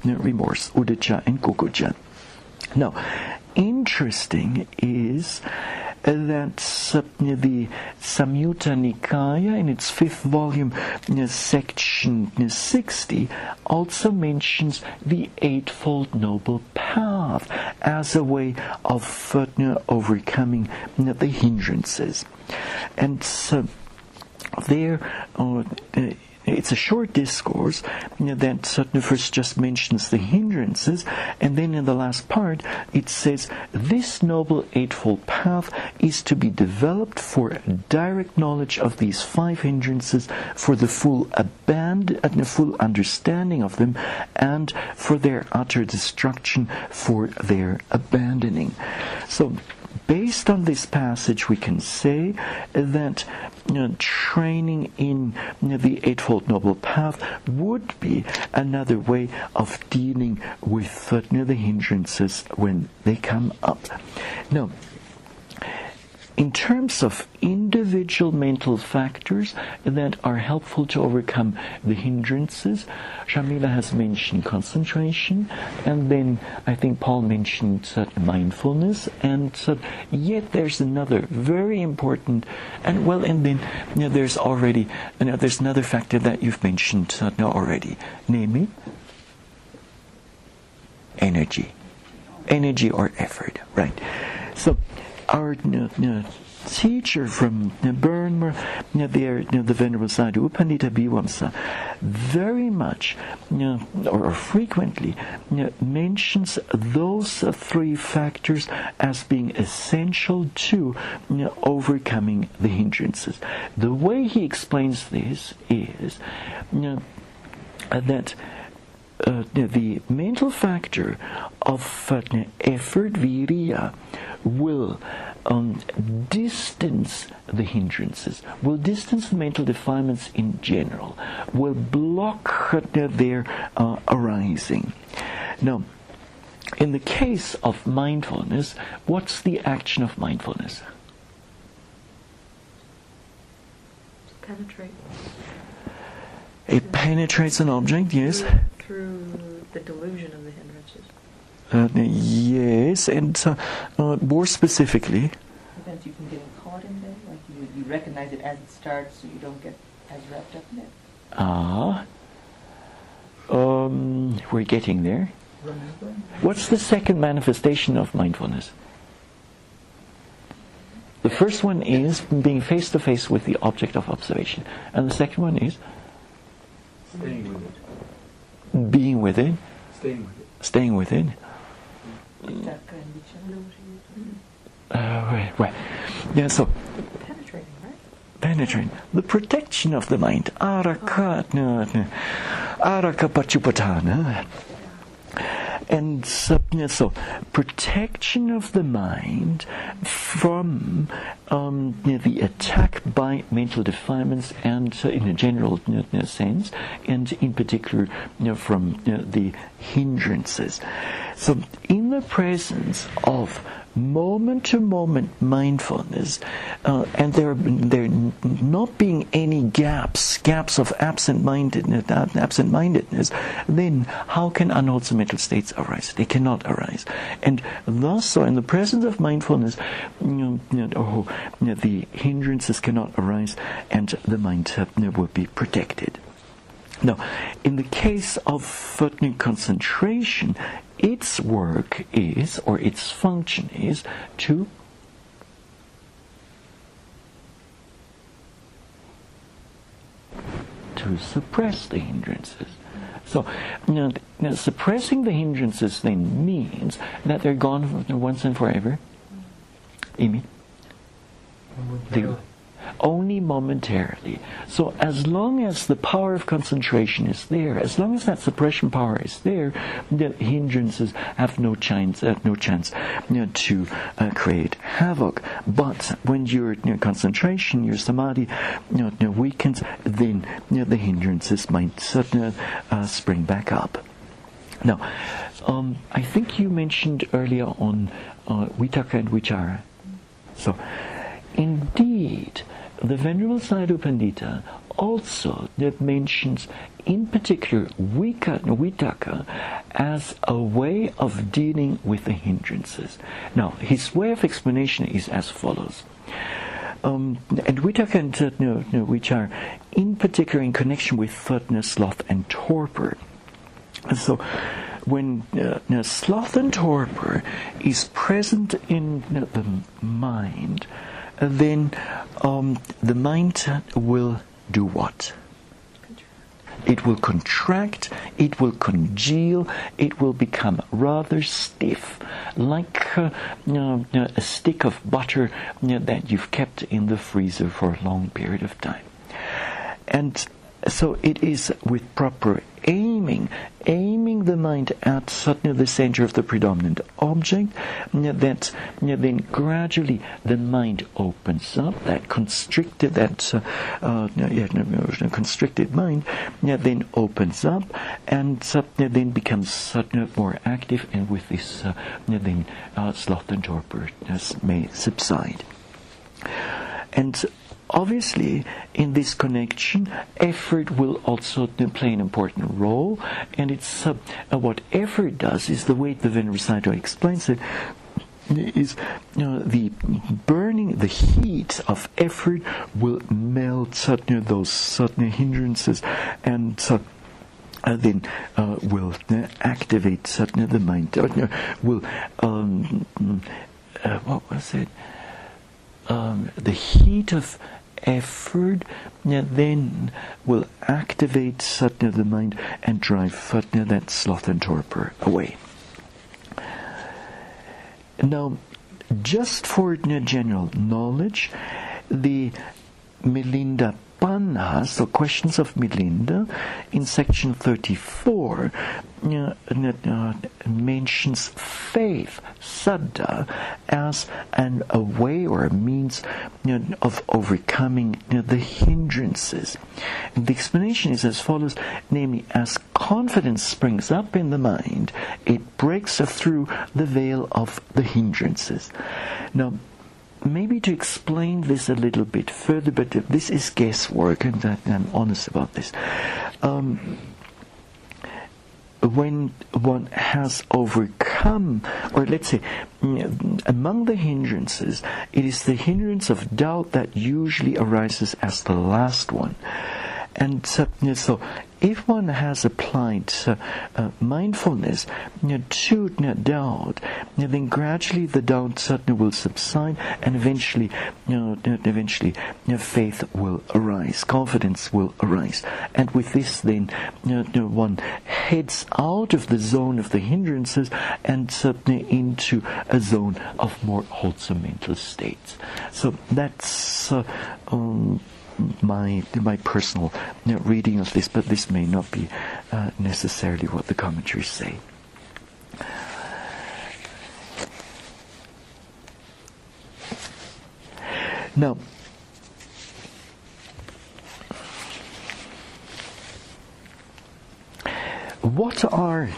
remorse, uddhacca and kukkucca. Now, interesting is that the Samyutta Nikaya in its fifth volume, section uh, 60, also mentions the Eightfold Noble Path as a way of uh, overcoming the hindrances. And so, there, uh, it's a short discourse that first just mentions the hindrances, and then in the last part it says, This noble eightfold path is to be developed for direct knowledge of these five hindrances, for the full aband- uh, the full understanding of them, and for their utter destruction, for their abandoning. So, based on this passage, we can say that you know, training in you know, the Eightfold Noble Path would be another way of dealing with uh, you know, the hindrances when they come up. Now, in terms of individual mental factors that are helpful to overcome the hindrances, Shamila has mentioned concentration, and then I think Paul mentioned uh, mindfulness, and uh, yet there's another very important, and well, and then you know, there's already you know, there's another factor that you've mentioned uh, already, namely energy, energy or effort, right? So our you know, teacher from Burma, you there, you the Venerable Sadhu, Pandita Bhivamsa, very much or, frequently mentions those three factors as being essential to overcoming the hindrances. The way he explains this is that uh, the mental factor of uh, effort, viriya, will um, distance the hindrances, will distance the mental defilements in general, will block their uh, arising. Now, in the case of mindfulness, what's the action of mindfulness? Penetrate. It penetrates an object, yes. Through the delusion of the hindrances. Uh, yes, and uh, uh, more specifically. Prevents you from getting caught in there, like you, you recognize it as it starts, so you don't get as wrapped up in it. Ah. Um, we're getting there. Remember? What's the second manifestation of mindfulness? The first one is being face to face with the object of observation, and the second one is Staying with it. being with it, Staying with it. staying with it. Uh, right, right. Yeah, so Penetrating, right? penetrate the protection of the mind. Araka, no. araka paccupatthana. And yeah, so, protection of the mind from um, you know, the attack by mental defilements, and uh, in a general you know, sense, and in particular you know, from the hindrances. So, in the presence of moment to moment mindfulness, uh, and there there not being any gaps, gaps of absent mindedness, absent mindedness, then how can unwholesome mental states arise? They cannot arise, and thus, so in the presence of mindfulness, you know, oh, you know, the hindrances cannot arise, and the mind uh, will be protected. Now, in the case of concentration, its work is, or its function is, to to suppress the hindrances. So, now, now, suppressing the hindrances then means that they're gone once and forever. Amy? The, only momentarily. So as long as the power of concentration is there, as long as that suppression power is there, the hindrances have no chance, uh, no chance you know, to uh, create havoc. But when your you know, concentration, your samadhi, you know, weakens, then the hindrances might suddenly uh, spring back up. Now, um, I think you mentioned earlier on uh, vitakka and vicara. So, indeed, the Venerable Sayadaw Pandita also mentions in particular vika, vitakka as a way of dealing with the hindrances. Now, his way of explanation is as follows. Um, and vitakka and no, which are in particular in connection with thirdness, sloth, and torpor. So, when uh, sloth and torpor is present in the mind, then um, the mind will do what? It will contract, it will congeal, it will become rather stiff, like uh, a stick of butter that you've kept in the freezer for a long period of time. And so it is with proper aiming, aiming the mind at suddenly the center of the predominant object, that then gradually the mind opens up, that constricted, that uh, uh, constricted mind then opens up and then becomes more active, and with this, uh, then uh, sloth and torpor may subside. And obviously, in this connection, effort will also play an important role. And it's uh, uh, what effort does is the way the Sayadaw explains it is you know, the burning, the heat of effort will melt know, those certain hindrances and uh, then uh, will uh, activate certainly the mind. Uh, will um, uh, what was it? Um, the heat of effort then will activate certainly the mind and drive certainly that sloth and torpor away. Now, just for general knowledge, the Panha, so questions of Milinda in section 34, uh, uh, mentions faith, saddha, as an, a way or a means you know, of overcoming you know, the hindrances. And the explanation is as follows namely, as confidence springs up in the mind, it breaks through the veil of the hindrances. Now, maybe to explain this a little bit further, but this is guesswork, and I'm honest about this. Um, when one has overcome, or let's say, among the hindrances, it is the hindrance of doubt that usually arises as the last one. And so if one has applied uh, uh, mindfulness to doubt, then gradually the doubt certainly will subside, and eventually, eventually, faith will arise, confidence will arise, and with this, then one heads out of the zone of the hindrances and certainly into a zone of more wholesome mental states. So that's. Uh, um, my my personal reading of this, but this may not be uh, necessarily what the commentaries say. Now, what are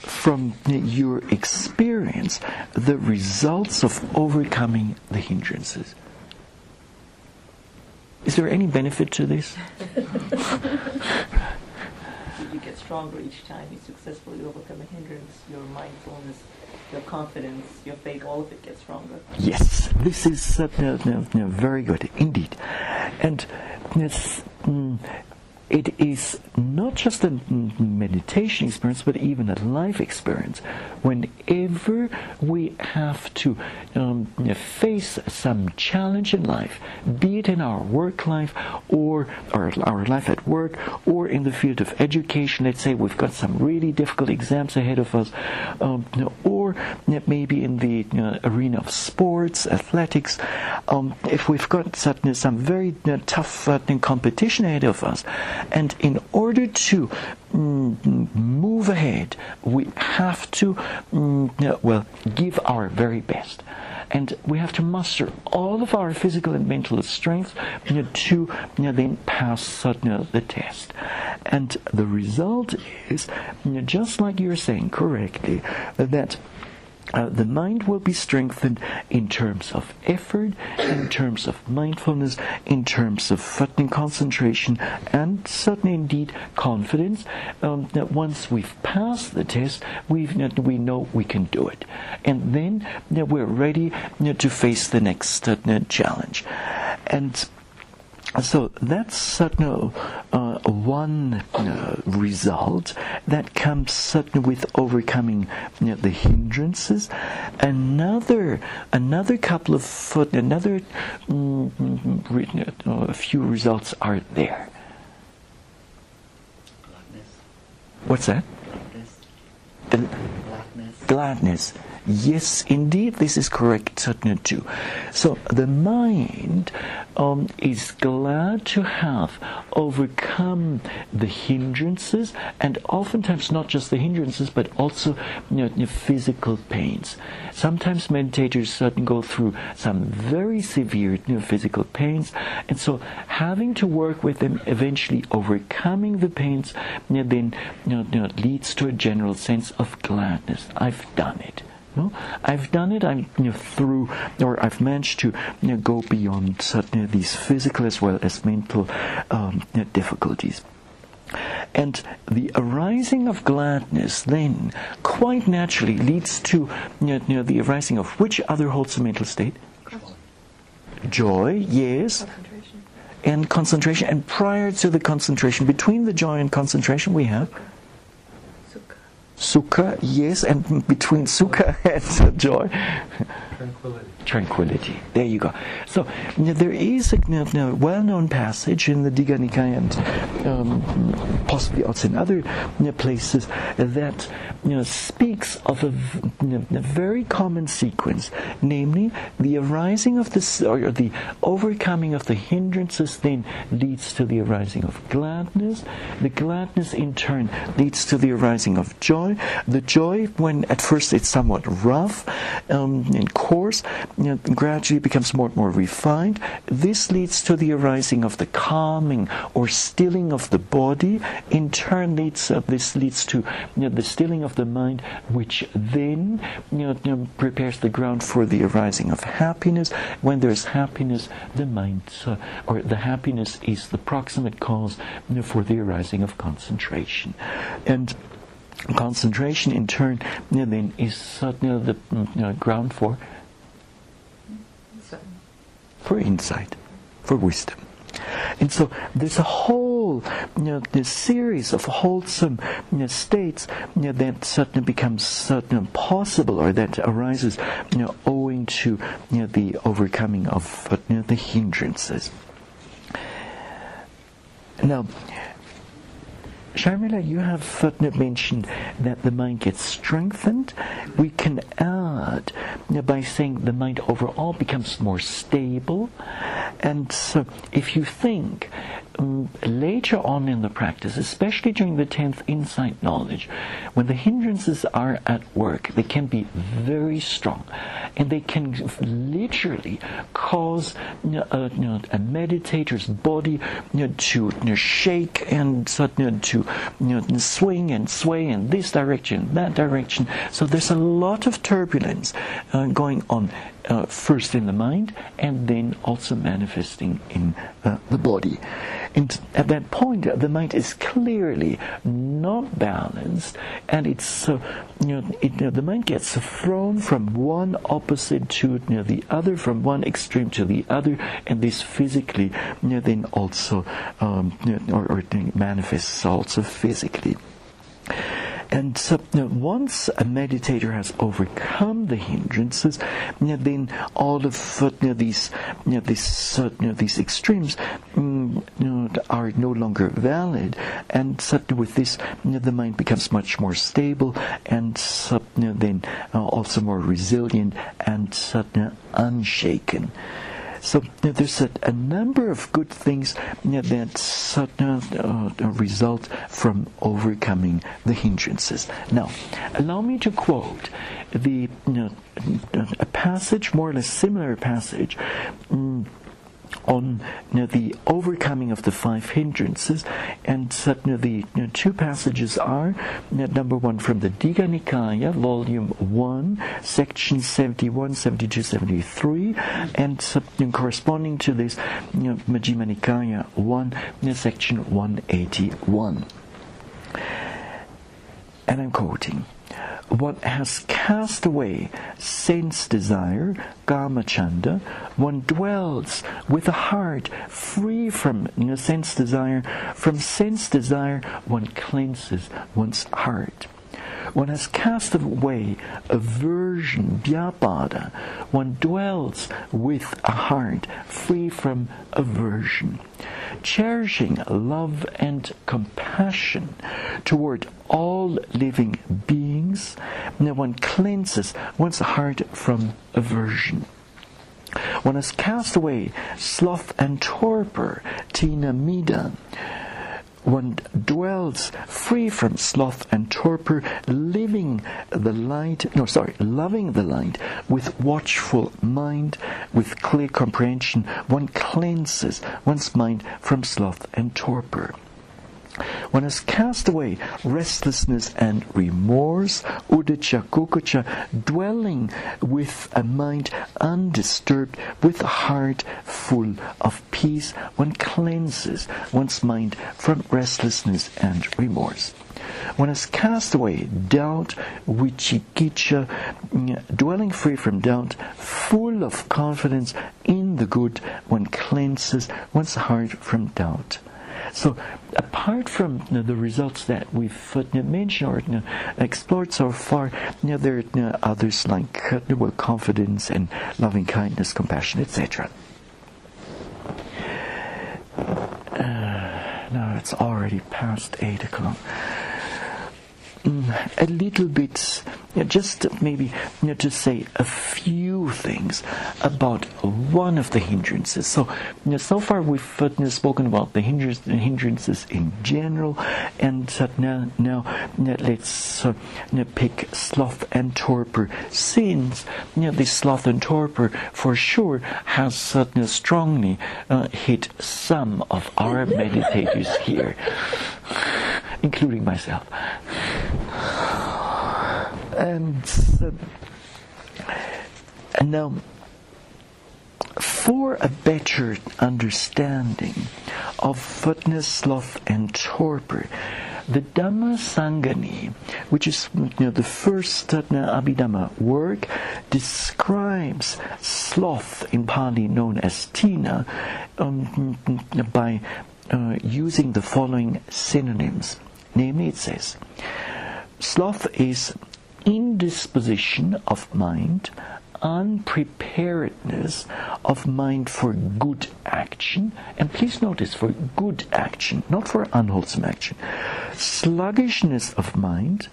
from your experience the results of overcoming the hindrances? Is there any benefit to this? you get stronger each time you successfully overcome a hindrance. Your mindfulness, your confidence, your faith, all of it gets stronger. Yes, this is uh, no, no, no, very good indeed. And it's, mm, it is not just a meditation experience, but even a life experience. Whenever we have to um, face some challenge in life, be it in our work life or, or our life at work or in the field of education, let's say we've got some really difficult exams ahead of us, um, or maybe in the uh, arena of sports, athletics, um, if we've got some, some very uh, tough uh, competition ahead of us, and in order to mm, move ahead, we have to, mm, well, give our very best. And we have to muster all of our physical and mental strength to then pass the test. And the result is, just like you're saying correctly, that uh, the mind will be strengthened in terms of effort, in terms of mindfulness, in terms of certain concentration, and certainly indeed confidence. Um, that once we've passed the test, we we know we can do it, and then you know, we're ready you know, to face the next uh, challenge, and so that's certainly uh, one uh, result that comes certainly with overcoming you know, the hindrances. Another, another couple of foot, another mm, uh, a few results are there. Gladness. What's that? Gladness. Gladness. Gladness. Yes, indeed, this is correct, certainly too. So the mind um, is glad to have overcome the hindrances, and oftentimes not just the hindrances, but also you know, physical pains. Sometimes meditators certainly go through some very severe you know, physical pains, and so having to work with them, eventually overcoming the pains, you know, then leads to a general sense of gladness. I've done it No, I've done it. I'm you know, through, or I've managed to you know, go beyond certain these physical as well as mental um, difficulties. And the arising of gladness then quite naturally leads to you know, the arising of which other wholesome mental state? Joy, yes. Concentration. And concentration. And prior to the concentration, between the joy and concentration, we have Sukha. yes. And between sukha and joy, Tranquility. Tranquility. There you go. So there is a you know, well-known passage in the Digha Nikaya and um, possibly also in other you know, places that speaks of a, a very common sequence, namely the arising of this or the overcoming of the hindrances then leads to the arising of gladness. The gladness in turn leads to the arising of joy. The joy, when at first it's somewhat rough um, and coarse, you know, gradually becomes more and more refined. This leads to the arising of the calming or stilling of the body. In turn, leads uh, this leads to you know, the stilling of the mind, which then you know, prepares the ground for the arising of happiness. When there's happiness, the mind uh, or the happiness is the proximate cause for the arising of concentration, and. Concentration, in turn, then is uh, the ground for for insight, for wisdom. And so there's a whole you know, this series of wholesome you know, states you know, that suddenly becomes suddenly possible or that arises owing to the overcoming of the hindrances. Now, Sharmila, you have footnote mentioned that the mind gets strengthened. We can add by saying the mind overall becomes more stable. And so, if you think later on in the practice, especially during the 10th insight knowledge, when the hindrances are at work, they can be very strong. And they can literally cause you know, a, you know, a meditator's body you know, to shake and to swing and sway in this direction, that direction. So there's a lot of turbulence uh, going on. Uh, first in the mind and then also manifesting in uh, the body. And at that point, uh, the mind is clearly not balanced, and it's uh, you know, it, you know, the mind gets thrown from one opposite to you know, the other, from one extreme to the other, and this physically you know, then also um, or, or manifests also physically. And so once a meditator has overcome the hindrances, then all of these these, uh, these extremes mm, are no longer valid. And so with this, the mind becomes much more stable and then uh, also more resilient and unshaken. So you know, there's a, a, number of good things you know, that uh, uh, result from overcoming the hindrances. Now, allow me to quote the you know, a passage, more or less similar passage. Um, on you know, the overcoming of the five hindrances, and you know, the you know, two passages are number one from the Digha Nikaya, volume one, section 71, 72, 73, and corresponding to this, Majjhima Nikaya one, section 181. And I'm quoting one has cast away sense desire, kamacchanda, one dwells with a heart free from sense desire. From sense desire, one cleanses one's heart. One has cast away aversion, vyapada. One dwells with a heart free from aversion. Cherishing love and compassion toward all living beings, now one cleanses one's heart from aversion. One has cast away sloth and torpor, thina middha one dwells free from sloth and torpor, living the light, no, sorry, loving the light with watchful mind, with clear comprehension. One cleanses one's mind from sloth and torpor. One has cast away restlessness and remorse, uddhacca kukkucca, dwelling with a mind undisturbed, with a heart full of peace. One cleanses one's mind from restlessness and remorse. One has cast away doubt, vicikiccha, dwelling free from doubt, full of confidence in the good. One cleanses one's heart from doubt. So, apart from you know, the results that we've uh, mentioned or you know, explored so far, there are others like uh, well, confidence and loving kindness, compassion, etc. Uh, now it's already past eight o'clock. A little bit, you know, just maybe you know, to say a few things about one of the hindrances. So, you know, so far we've uh, spoken about the hindrances in general, and uh, now, now let's uh, pick sloth and torpor. Since this sloth and torpor, for sure, has certainly strongly uh, hit some of our meditators here, including myself. And uh, and now for a better understanding of fitness, sloth, and torpor, the Dhamma Sangani, which is you know, the first uh, Abhidhamma work, describes sloth in Pali known as thina um, by uh, using the following synonyms. Namely, it says, sloth is indisposition of mind, unpreparedness of mind for good action, and please notice for good action, not for unwholesome action, sluggishness of mind,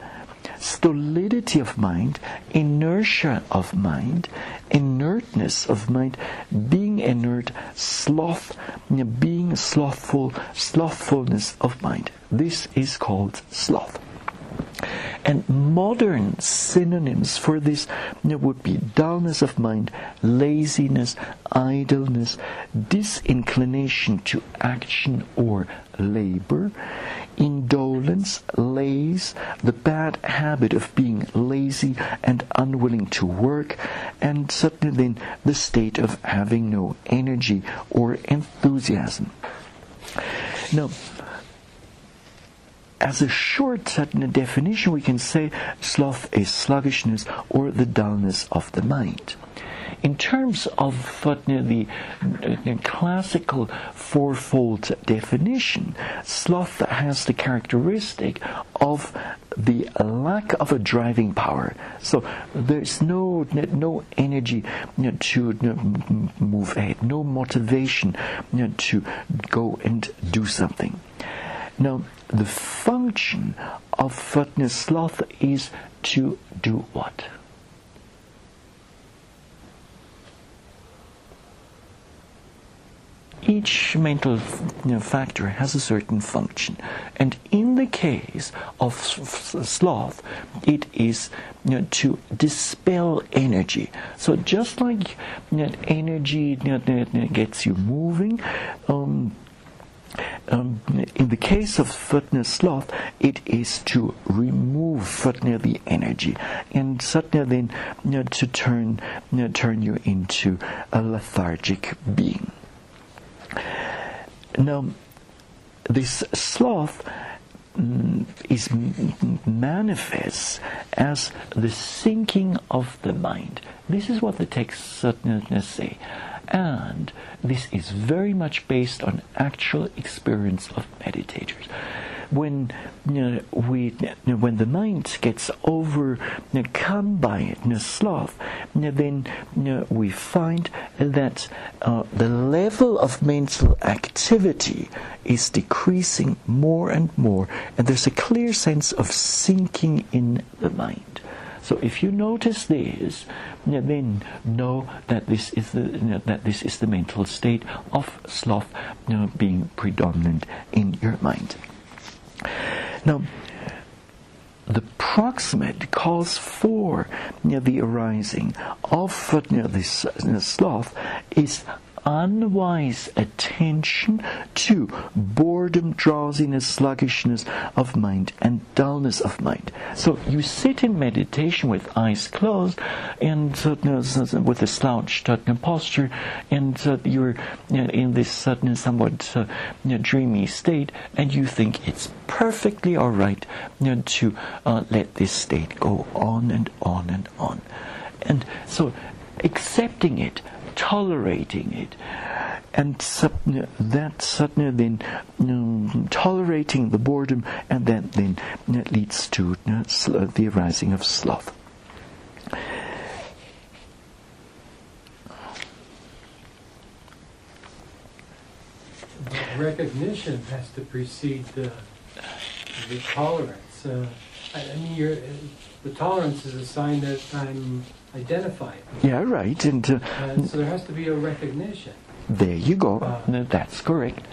stolidity of mind, inertia of mind, inertness of mind, being inert, sloth, being slothful, slothfulness of mind. This is called sloth. And modern synonyms for this would be dullness of mind, laziness, idleness, disinclination to action or labor, indolence, laze, the bad habit of being lazy and unwilling to work, and certainly then the state of having no energy or enthusiasm. Now, as a short definition, we can say sloth is sluggishness or the dullness of the mind. In terms of uh, the, uh, the classical fourfold definition, sloth has the characteristic of the lack of a driving power. So there's no no energy to move ahead, no motivation to go and do something. Now, the function of fitness sloth is to do what? Each mental you know, factor has a certain function, and in the case of sloth, it is you know, to dispel energy. So just like you know, energy gets you moving, um, um, in the case of Fatna sloth, it is to remove Fatna the energy, and Satna then you know, to turn you know, turn you into a lethargic being. Now, this sloth mm, is manifest as the sinking of the mind. This is what the texts Satna say and this is very much based on actual experience of meditators. When you know, we, you know, when the mind gets overcome by it, you know, sloth, then we find that uh, the level of mental activity is decreasing more and more, and there's a clear sense of sinking in the mind. So if you notice this, then know that this is the that this is the mental state of sloth you know, being predominant in your mind. Now, the proximate cause for you know, the arising of you know, this you know, sloth is unwise attention to boredom, drowsiness, sluggishness of mind, and dullness of mind. So you sit in meditation with eyes closed and uh, with a slouched uh, posture, and uh, you're in this sudden, somewhat uh, dreamy state, and you think it's perfectly all right to uh, let this state go on and on and on. And so accepting it, tolerating it, and that suddenly then um, tolerating the boredom, and that then leads to uh, the arising of sloth. recognition has to precede the, the tolerance. Uh, I, I mean, the tolerance is a sign that I'm identified. Yeah, right. And, uh, and so there has to be a recognition. There you go. Uh, That's correct.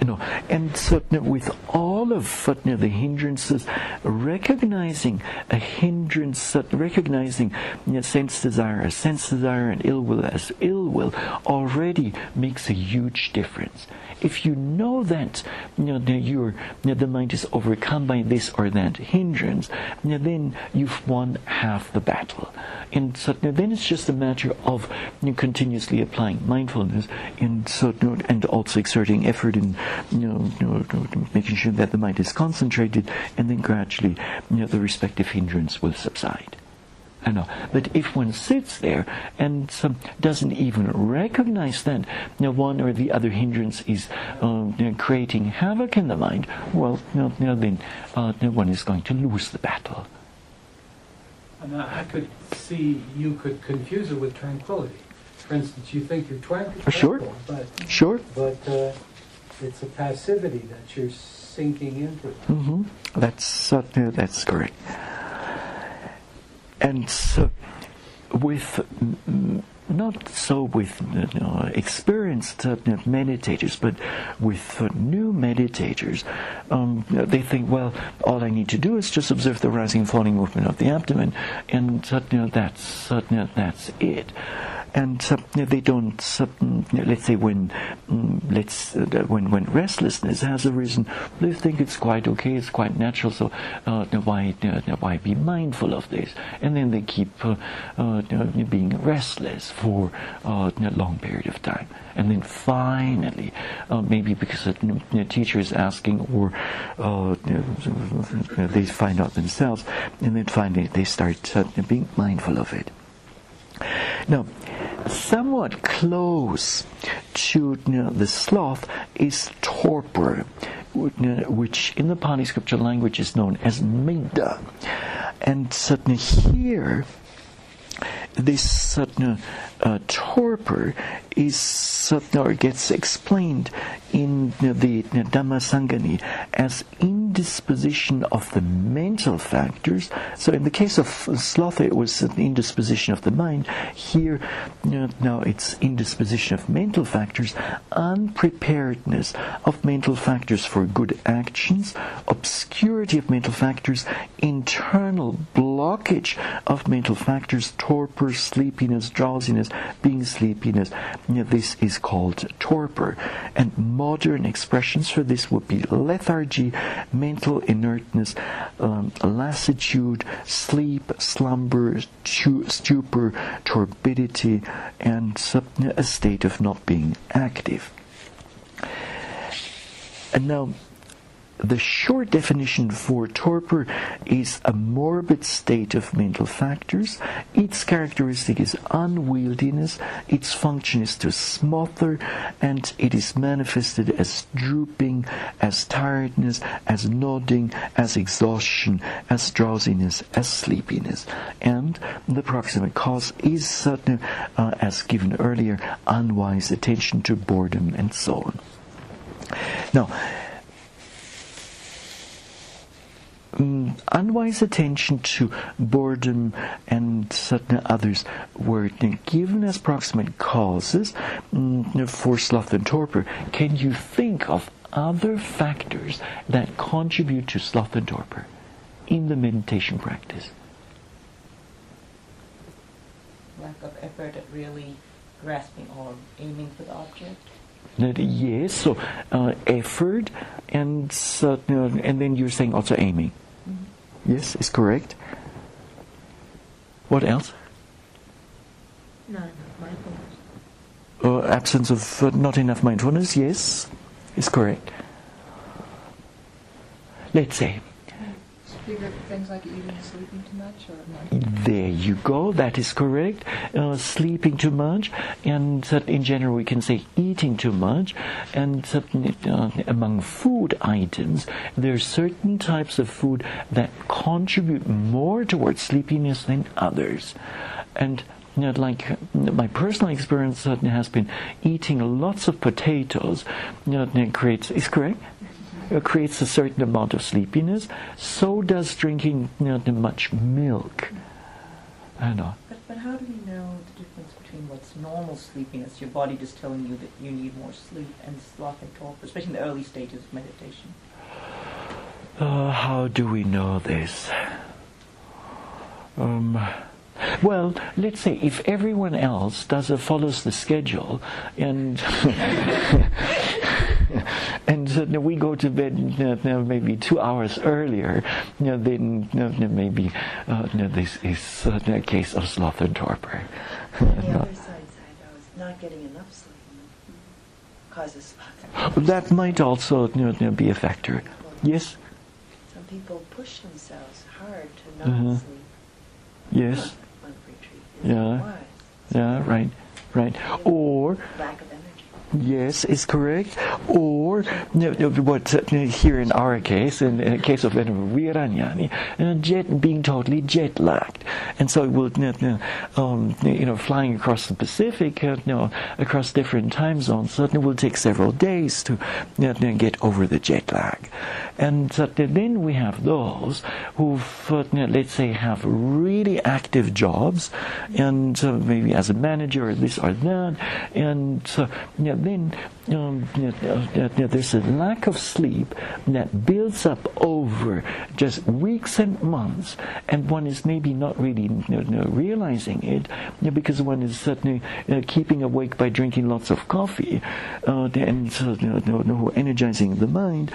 You know, and certainly with all of certainly the hindrances, recognizing a hindrance, recognizing you know, sense desire as sense desire and ill will as ill will already makes a huge difference. If you know that you know, you know, the mind is overcome by this or that hindrance, you know, then you've won half the battle. And so then it's just a matter of continuously applying mindfulness and so and also exerting effort in making sure that the mind is concentrated, and then gradually the respective hindrance will subside. I know. But if one sits there and um, doesn't even recognize that you know, one or the other hindrance is uh, you know, creating havoc in the mind, well, you know, then uh, one is going to lose the battle. And I could see you could confuse it with tranquility. For instance, you think you're tranquil, sure. but sure, but uh, it's a passivity that you're sinking into. Mm-hmm. That's uh, that's correct. And so, with not so with you know, experienced uh, meditators, but with uh, new meditators, um, they think, well, all I need to do is just observe the rising and falling movement of the abdomen, and uh, you know, that's you know, that's it and uh, they don't. Uh, let's say when um, let's uh, when when restlessness has arisen, they think it's quite okay, it's quite natural. So uh, why uh, why be mindful of this? And then they keep uh, being restless for a long period of time. And then finally, maybe because the teacher is asking, or they find out themselves, and then finally they start being mindful of it. Now, somewhat close to the sloth is torpor, which in the Pali scripture language is known as middha. And certainly here, this certain uh, torpor is or gets explained in the, Dhammasangani as indisposition of the mental factors. So in the case of sloth, it was an indisposition of the mind. Here, now it's indisposition of mental factors, unpreparedness of mental factors for good actions, obscurity of mental factors, internal blockage of mental factors, torpor, sleepiness, drowsiness, being sleepiness. You know, this is called torpor. And modern expressions for this would be lethargy, mental inertness, um, lassitude, sleep, slumber, stupor, turbidity, and a state of not being active. And now, the short definition for torpor is a morbid state of mental factors. Its characteristic is unwieldiness, its function is to smother, and it is manifested as drooping, as tiredness, as nodding, as exhaustion, as drowsiness, as sleepiness. And the proximate cause is uh, as given earlier, unwise attention to boredom and so on. Now, um, unwise attention to boredom and certain others were given as proximate causes um, for sloth and torpor. Can you think of other factors that contribute to sloth and torpor in the meditation practice? Lack of effort at really grasping or aiming for the object? That- Yes, so uh, effort and uh, and then you're saying also aiming. Yes, is correct. What else? Enough mindfulness. Uh, absence of uh, not enough mindfulness. Yes, is correct. Let's say There you go. That is correct. Uh, sleeping too much, and uh, in general, we can say eating too much. And uh, among food items, there are certain types of food that contribute more towards sleepiness than others. And you know, like my personal experience has been eating lots of potatoes. You know, creates is correct uh, creates a certain amount of sleepiness. So does drinking you know, much milk. I know. But, but how do we know the difference between what's normal sleepiness, your body just telling you that you need more sleep, and sloth and torpor, especially in the early stages of meditation? Uh, how do we know this? Um, well, let's say if everyone else does uh, follows the schedule, and uh, we go to bed uh, uh, maybe two hours earlier, you know, then uh, maybe uh, you know, this is uh, a case of sloth and torpor. On the other side, side though, is not getting enough sleep causes sloth. that might also you know, be a factor. Yes. Some people push themselves hard to not Mhm. sleep Yes. on retreat. Yeah. Yeah. Right. Right. Or Lack of energy. Yes, is correct. Or what uh, here in our case, in the case of Viranyani, uh, jet being totally jet lagged, and so it will you know, um, you know flying across the Pacific, uh, you know, across different time zones, so it will take several days to you know, get over the jet lag, and uh, then we have those who, uh, you know, let's say, have really active jobs, and uh, maybe as a manager or this or that, and uh, you know, then um, uh, there's a lack of sleep that builds up over just weeks and months, and one is maybe not really realizing it because one is certainly uh, keeping awake by drinking lots of coffee and uh, energizing the mind.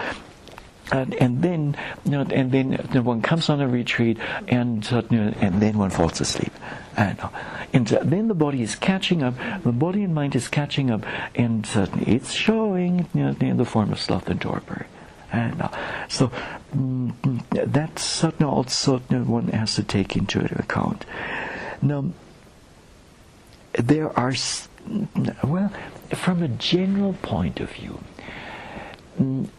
And, and then, you know, and then one comes on a retreat, and uh, you know, and then one falls asleep. And, uh, and uh, then the body is catching up. The body and mind is catching up, and uh, it's showing you know, in the form of sloth and torpor. And uh, so mm, that's certainly also one has to take into account. Now, there are, well, from a general point of view, mm,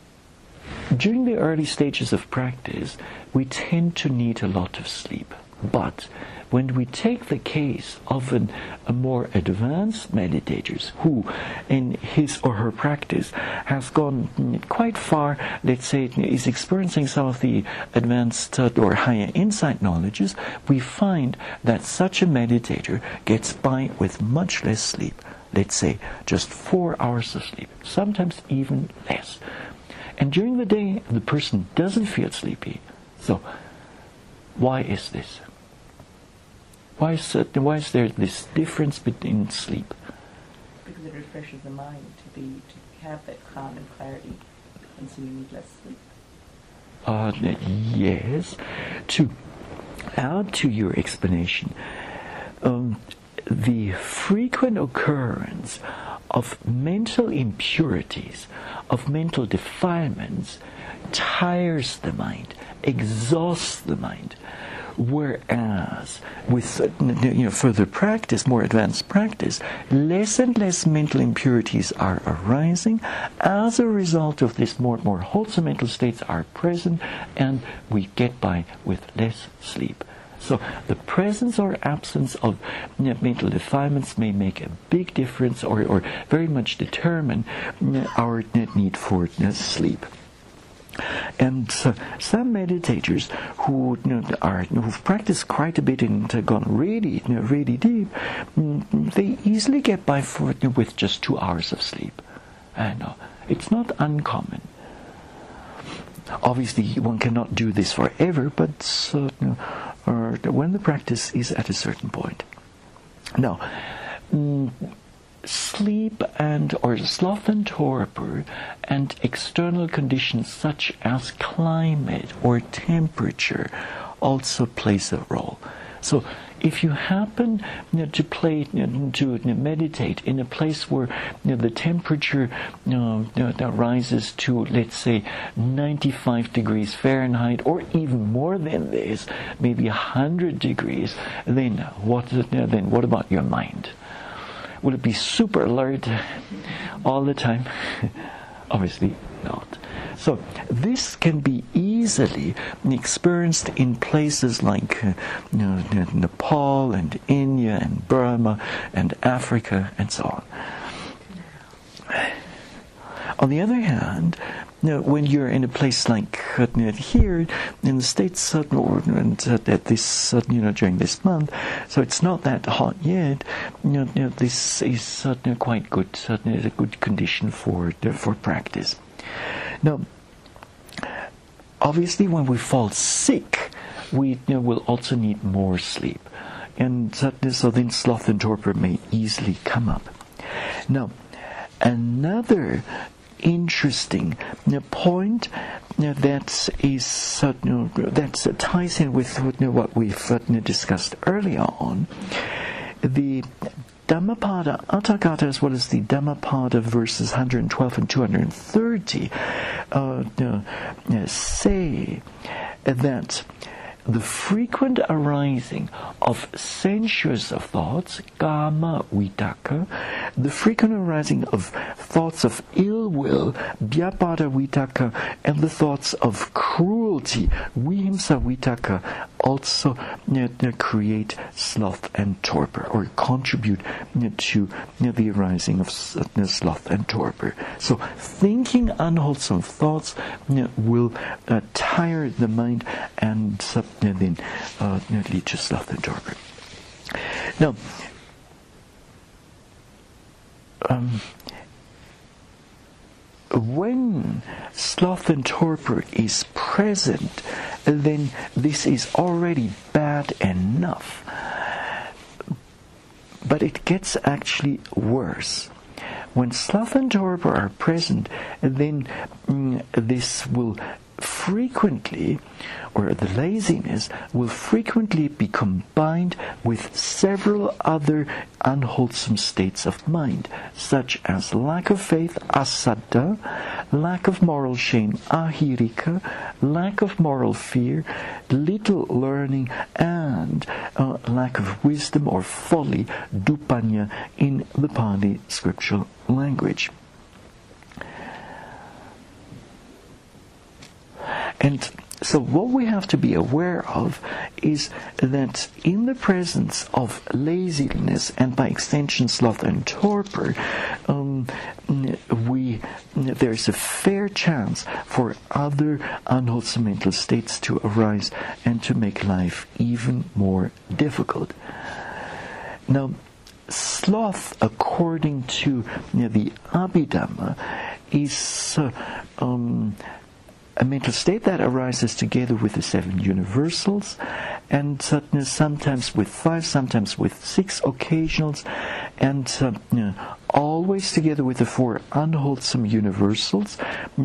during the early stages of practice, we tend to need a lot of sleep. But when we take the case of an, a more advanced meditators who, in his or her practice, has gone quite far, let's say, is experiencing some of the advanced or higher insight knowledges, we find that such a meditator gets by with much less sleep. Let's say just four hours of sleep, sometimes even less. And during the day, the person doesn't feel sleepy. So, why is this? Why is, it, why is there this difference between sleep? Because it refreshes the mind to be to have that calm and clarity, and so you need less sleep. Uh, yes. To add to your explanation, um, the frequent occurrence of mental impurities, of mental defilements, tires the mind, exhausts the mind. Whereas with you know, further practice, more advanced practice, less and less mental impurities are arising. As a result of this, more and more wholesome mental states are present, and we get by with less sleep. So the presence or absence of know, mental defilements may make a big difference, or, or very much determine know, our need for know, sleep. And uh, some meditators who you know, are who've practiced quite a bit and uh, gone really, you know, really deep, mm, they easily get by for, you know, with just two hours of sleep. And uh, it's not uncommon. Obviously, one cannot do this forever, but uh, know, or when the practice is at a certain point. Now, mm, sleep and or sloth and torpor and external conditions such as climate or temperature also plays a role. So if you happen you know, to play you know, to you know, meditate in a place where the temperature rises to let's say 95 degrees Fahrenheit or even more than this maybe 100 degrees then what then what about your mind? Will it be super alert all the time? Obviously not. So this can be easily experienced in places like uh, you know, Nepal and India and Burma and Africa and so on. On the other hand, you know, when you're in a place like uh, here in the states, uh, or uh, at this uh, you know during this month, so it's not that hot yet. You know, this is quite good. Certainly, a good condition for for practice. Now, obviously, when we fall sick, we you know, will also need more sleep. And so then sloth and torpor may easily come up. Now, another interesting point that is that ties in with what we've discussed earlier on. The Dhammapada Atthakatha as well as the Dhammapada verses 112 and 230 uh, uh, say that the frequent arising of sensuous thoughts, kama vitakka, the frequent arising of thoughts of ill will, vyapada vitakka, and the thoughts of cruelty, vihimsa vitakka, also create sloth and torpor, or contribute to the arising of sloth and torpor. So thinking unwholesome thoughts will uh, tire the mind and uh, lead to sloth and torpor. Now, um, when sloth and torpor is present, then this is already bad enough. But it gets actually worse. When sloth and torpor are present, then mm, this will frequently, or the laziness, will frequently be combined with several other unwholesome states of mind, such as lack of faith, asaddha, lack of moral shame, ahirika, lack of moral fear, little learning, and uh, lack of wisdom or folly, dupanya, in the Pali scriptural language. And so, what we have to be aware of is that in the presence of laziness and by extension sloth and torpor, um, we there's a fair chance for other unwholesome mental states to arise and to make life even more difficult. Now, sloth, according to you know, the Abhidhamma, is uh, um, a mental state that arises together with the seven universals, and sometimes with five, sometimes with six occasionals, and uh, always together with the four unwholesome universals,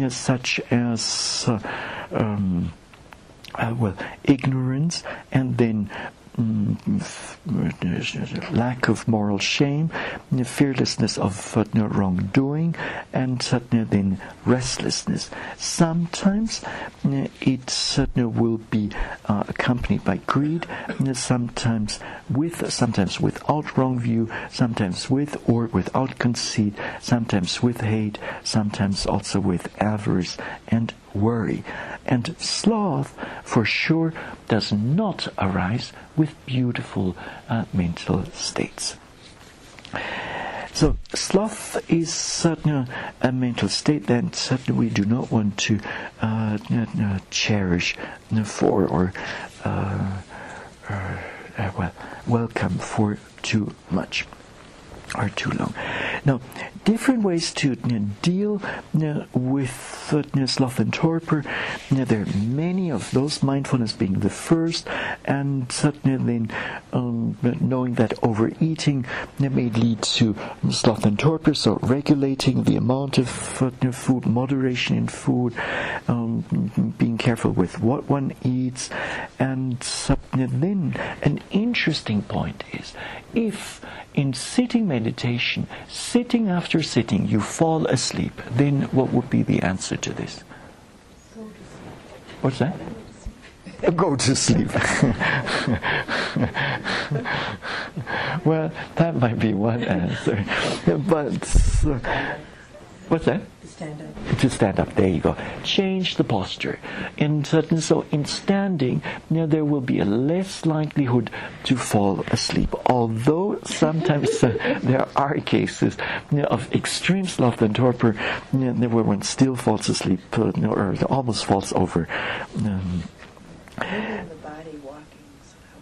such as uh, um, uh, well ignorance, and then lack of moral shame, fearlessness of uh, wrongdoing, and then restlessness. Sometimes uh, it will be uh, accompanied by greed, sometimes with, sometimes without wrong view, sometimes with or without conceit, sometimes with hate, sometimes also with avarice and worry. And sloth, for sure, does not arise with beautiful uh, mental states. So sloth is certainly a mental state that certainly we do not want to uh, uh, cherish for or uh, uh, well welcome for too much or too long. Now, different ways to deal with uh, sloth and torpor. There are many of those, mindfulness being the first, and certainly um, knowing that overeating may lead to sloth and torpor, so regulating the amount of uh, food, moderation in food, um, being careful with what one eats, and then an interesting point is if in sitting meditation, sitting after sitting, you fall asleep, then what would be the answer to this? What's that? Go to sleep. well, that might be one answer. But, uh, what's that? To stand up. to stand up. There you go. Change the posture. And certain, so in standing, you know, there will be a less likelihood to fall asleep. Although sometimes uh, there are cases you know, of extreme sloth and torpor, you know, where one still falls asleep uh, or almost falls over. Um,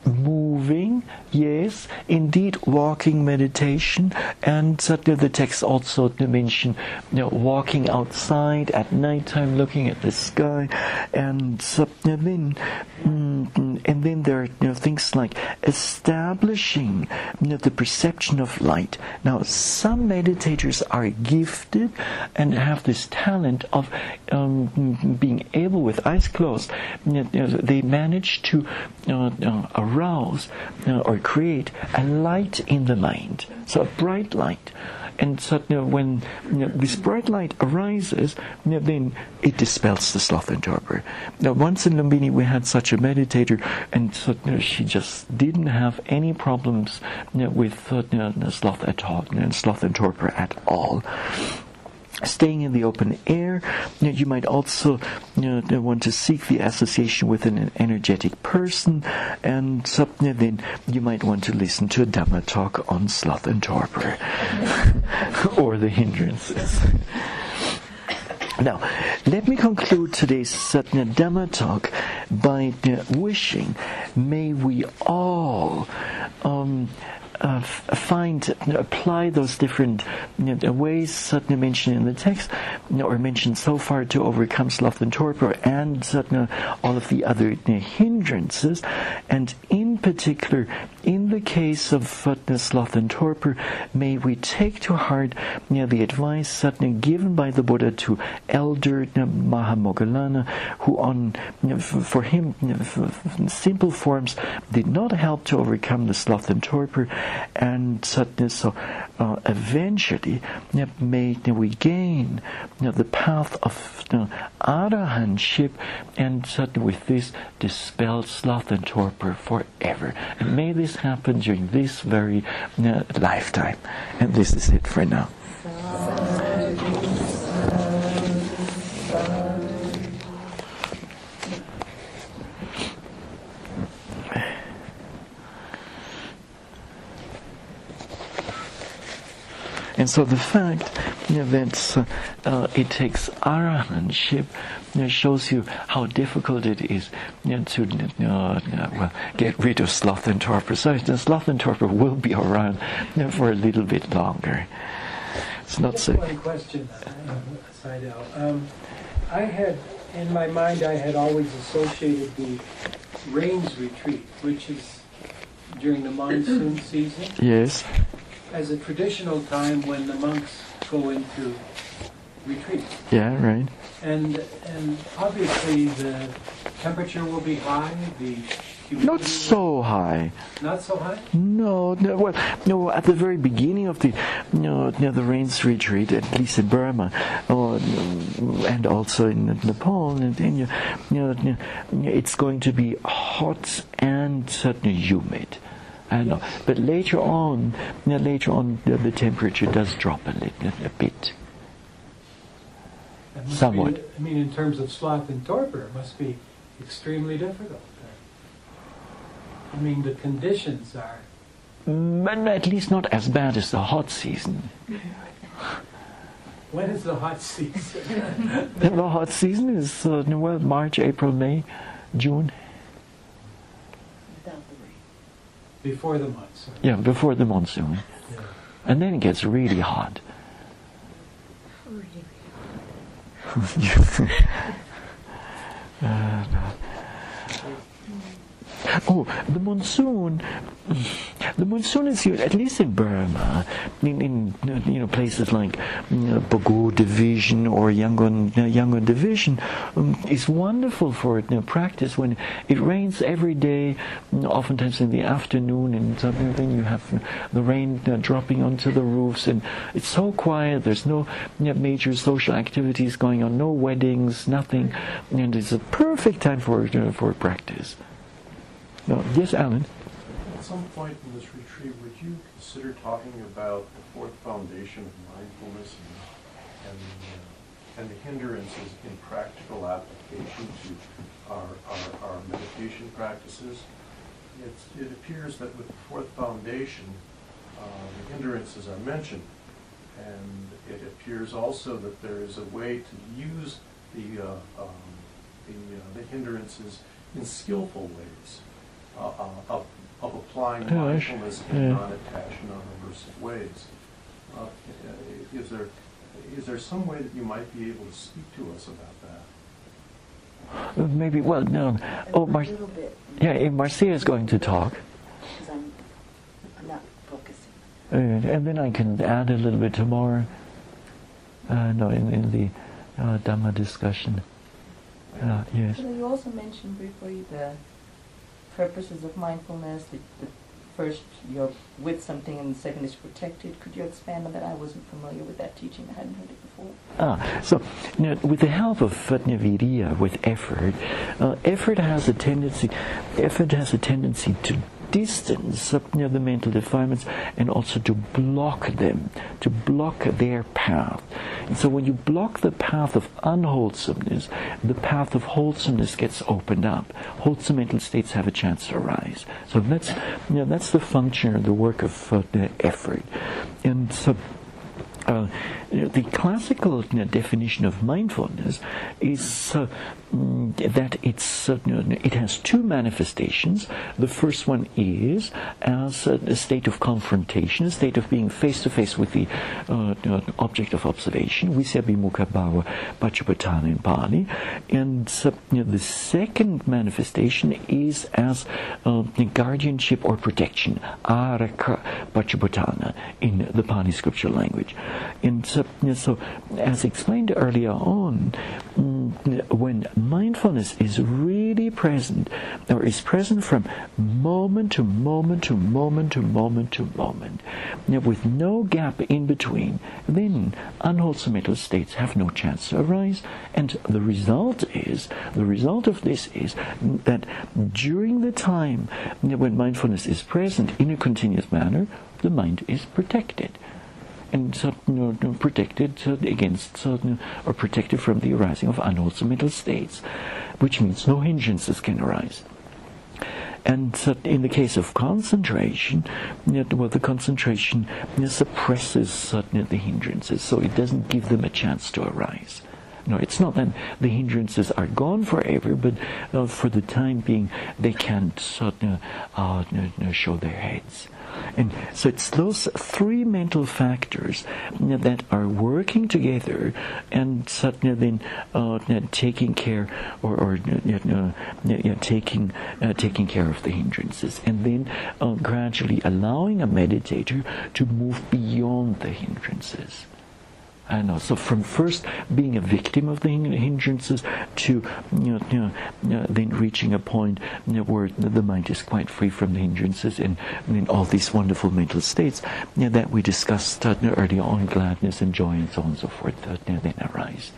Moving yes, indeed, walking meditation, and certainly the text also to mention, you know, walking outside at nighttime, looking at the sky, and then, mm, and then there are you know things like establishing you know, the perception of light. Now, some meditators are gifted and have this talent of um, being able, with eyes closed, you know, they manage to uh, uh, arouse uh, or create a light in the mind, so a bright light. And so you know, when you know, this bright light arises, you know, then it dispels the sloth and torpor. Now, once in Lumbini, we had such a meditator, and so she just didn't have any problems with sloth at all, know, sloth and torpor at all staying in the open air. You, might also you know, want to seek the association with an energetic person, and then you might want to listen to a Dhamma talk on sloth and torpor, or the hindrances. Now, let me conclude today's Satya Dhamma talk by uh, wishing, may we all um, uh, find, apply those different you know, ways Satya mentioned in the text, you know, or mentioned so far to overcome sloth and torpor, and Satya, all of the other hindrances, and in particular, in the case of uh, sloth and torpor, may we take to heart the advice Satya given by the Buddha to elder Mahamoggallana, who on for him simple forms did not help to overcome the sloth and torpor, and Satya, so uh, eventually you know, may we gain you know, the path of you know, arahantship, and suddenly with this dispel sloth and torpor forever. And may this happen during this very you know, lifetime. And this is it for now. And so the fact you know, that uh, it takes arahantship you know, shows you how difficult it is you know, to well, get rid of sloth and torpor. So sloth and torpor will be around for a little bit longer. It's not so. one question, Sayadaw. Um, I had, in my mind, I had always associated the rains retreat, which is during the monsoon season, Yes. As a traditional time when the monks go into retreat. Yeah. Right. And, and obviously the temperature will be high, the humidity Not so high. Not so high? No, no, well, no. At the very beginning of the, you know, you know, the rains retreat, at least in Burma, or, and also in Nepal and India, you know, you know, it's going to be hot and certainly humid. I know, but later on, you know, later on, the, the temperature does drop a little, a bit. Must be- Somewhat. I mean, in terms of sloth and torpor, it must be extremely difficult. I mean, the conditions are, But at least not as bad as the hot season. when is the hot season? The hot season is uh, well March, April, May, June. Without the rain. Before the monsoon. Yeah, before the monsoon. Yeah. And then it gets really hot. Uh, Oh, the monsoon. The monsoon is here, at least in Burma, in, in you know places like you know, Division or Yangon Yangon Division, um, is wonderful for you know, practice when it rains every day. you Oftentimes in the afternoon, and something, then you have the rain uh, dropping onto the roofs, and it's so quiet. There's no you major social activities going on, no weddings, nothing, and it's a perfect time for you for practice. No, yes, Alan. At some point in this retreat, would you consider talking about the fourth foundation of mindfulness and, and, uh, and the hindrances in practical application to our, our, our meditation practices? It's, it appears that with the fourth foundation, uh, the hindrances are mentioned. And it appears also that there is a way to use the, uh, um, the, uh, the hindrances in skillful ways of, of applying Yeah, I sh- mindfulness in yeah. non-attached, non-aversive ways. Uh, Is there, is there some way that you might be able to speak to us about that? Uh, Maybe, well, no. Oh, Mar- A little bit. yeah, if Marcia is going to talk, Because I'm, I'm not focusing. uh, and then I can add a little bit tomorrow. Uh, no, in, in the uh, Dhamma discussion. Uh, yes. So you also mentioned briefly the purposes of mindfulness. The, the first, you're with something, and the second is protected. Could you expand on that? I wasn't familiar with that teaching. I hadn't heard it before. Ah, so you know, with the help of Vatnaviriya, with effort, uh, effort has a tendency, effort has a tendency to distance you know, the mental defilements and also to block them, to block their path. And so when you block the path of unwholesomeness, the path of wholesomeness gets opened up. Wholesome mental states have a chance to arise. So that's, you know, that's the function or the work of uh, the effort. And so uh, the classical you know, definition of mindfulness is uh, that it's uh, it has two manifestations. The first one is as a, state of confrontation, a state of being face to face with the uh, object of observation. We say Bimukha Paccupatthana in Pali, and uh, the second manifestation is as uh, the guardianship or protection, Arakkha Paccupatthana in the Pali scripture language. And so, so as explained earlier on, mm, when mindfulness is really present, or is present from moment to moment to moment to moment to moment, with no gap in between, then unwholesome mental states have no chance to arise. And the result is, the result of this is that during the time when mindfulness is present in a continuous manner, the mind is protected and you know, protected uh, against uh, or protected from the arising of unwholesome mental states, which means no hindrances can arise. And in the case of concentration, well, the concentration suppresses uh, the hindrances, so it doesn't give them a chance to arise. No, it's not that the hindrances are gone forever, but uh, for the time being, they can't uh, uh, show their heads. And so it's those three mental factors that are working together and suddenly then uh, taking care or, or taking uh, taking care of the hindrances, and then uh, gradually allowing a meditator to move beyond the hindrances. I know. So from first being a victim of the hindrances to you know, you know, then reaching a point where the mind is quite free from the hindrances and, in all these wonderful mental states that we discussed uh, earlier on, gladness and joy and so on and so forth, uh, then arise.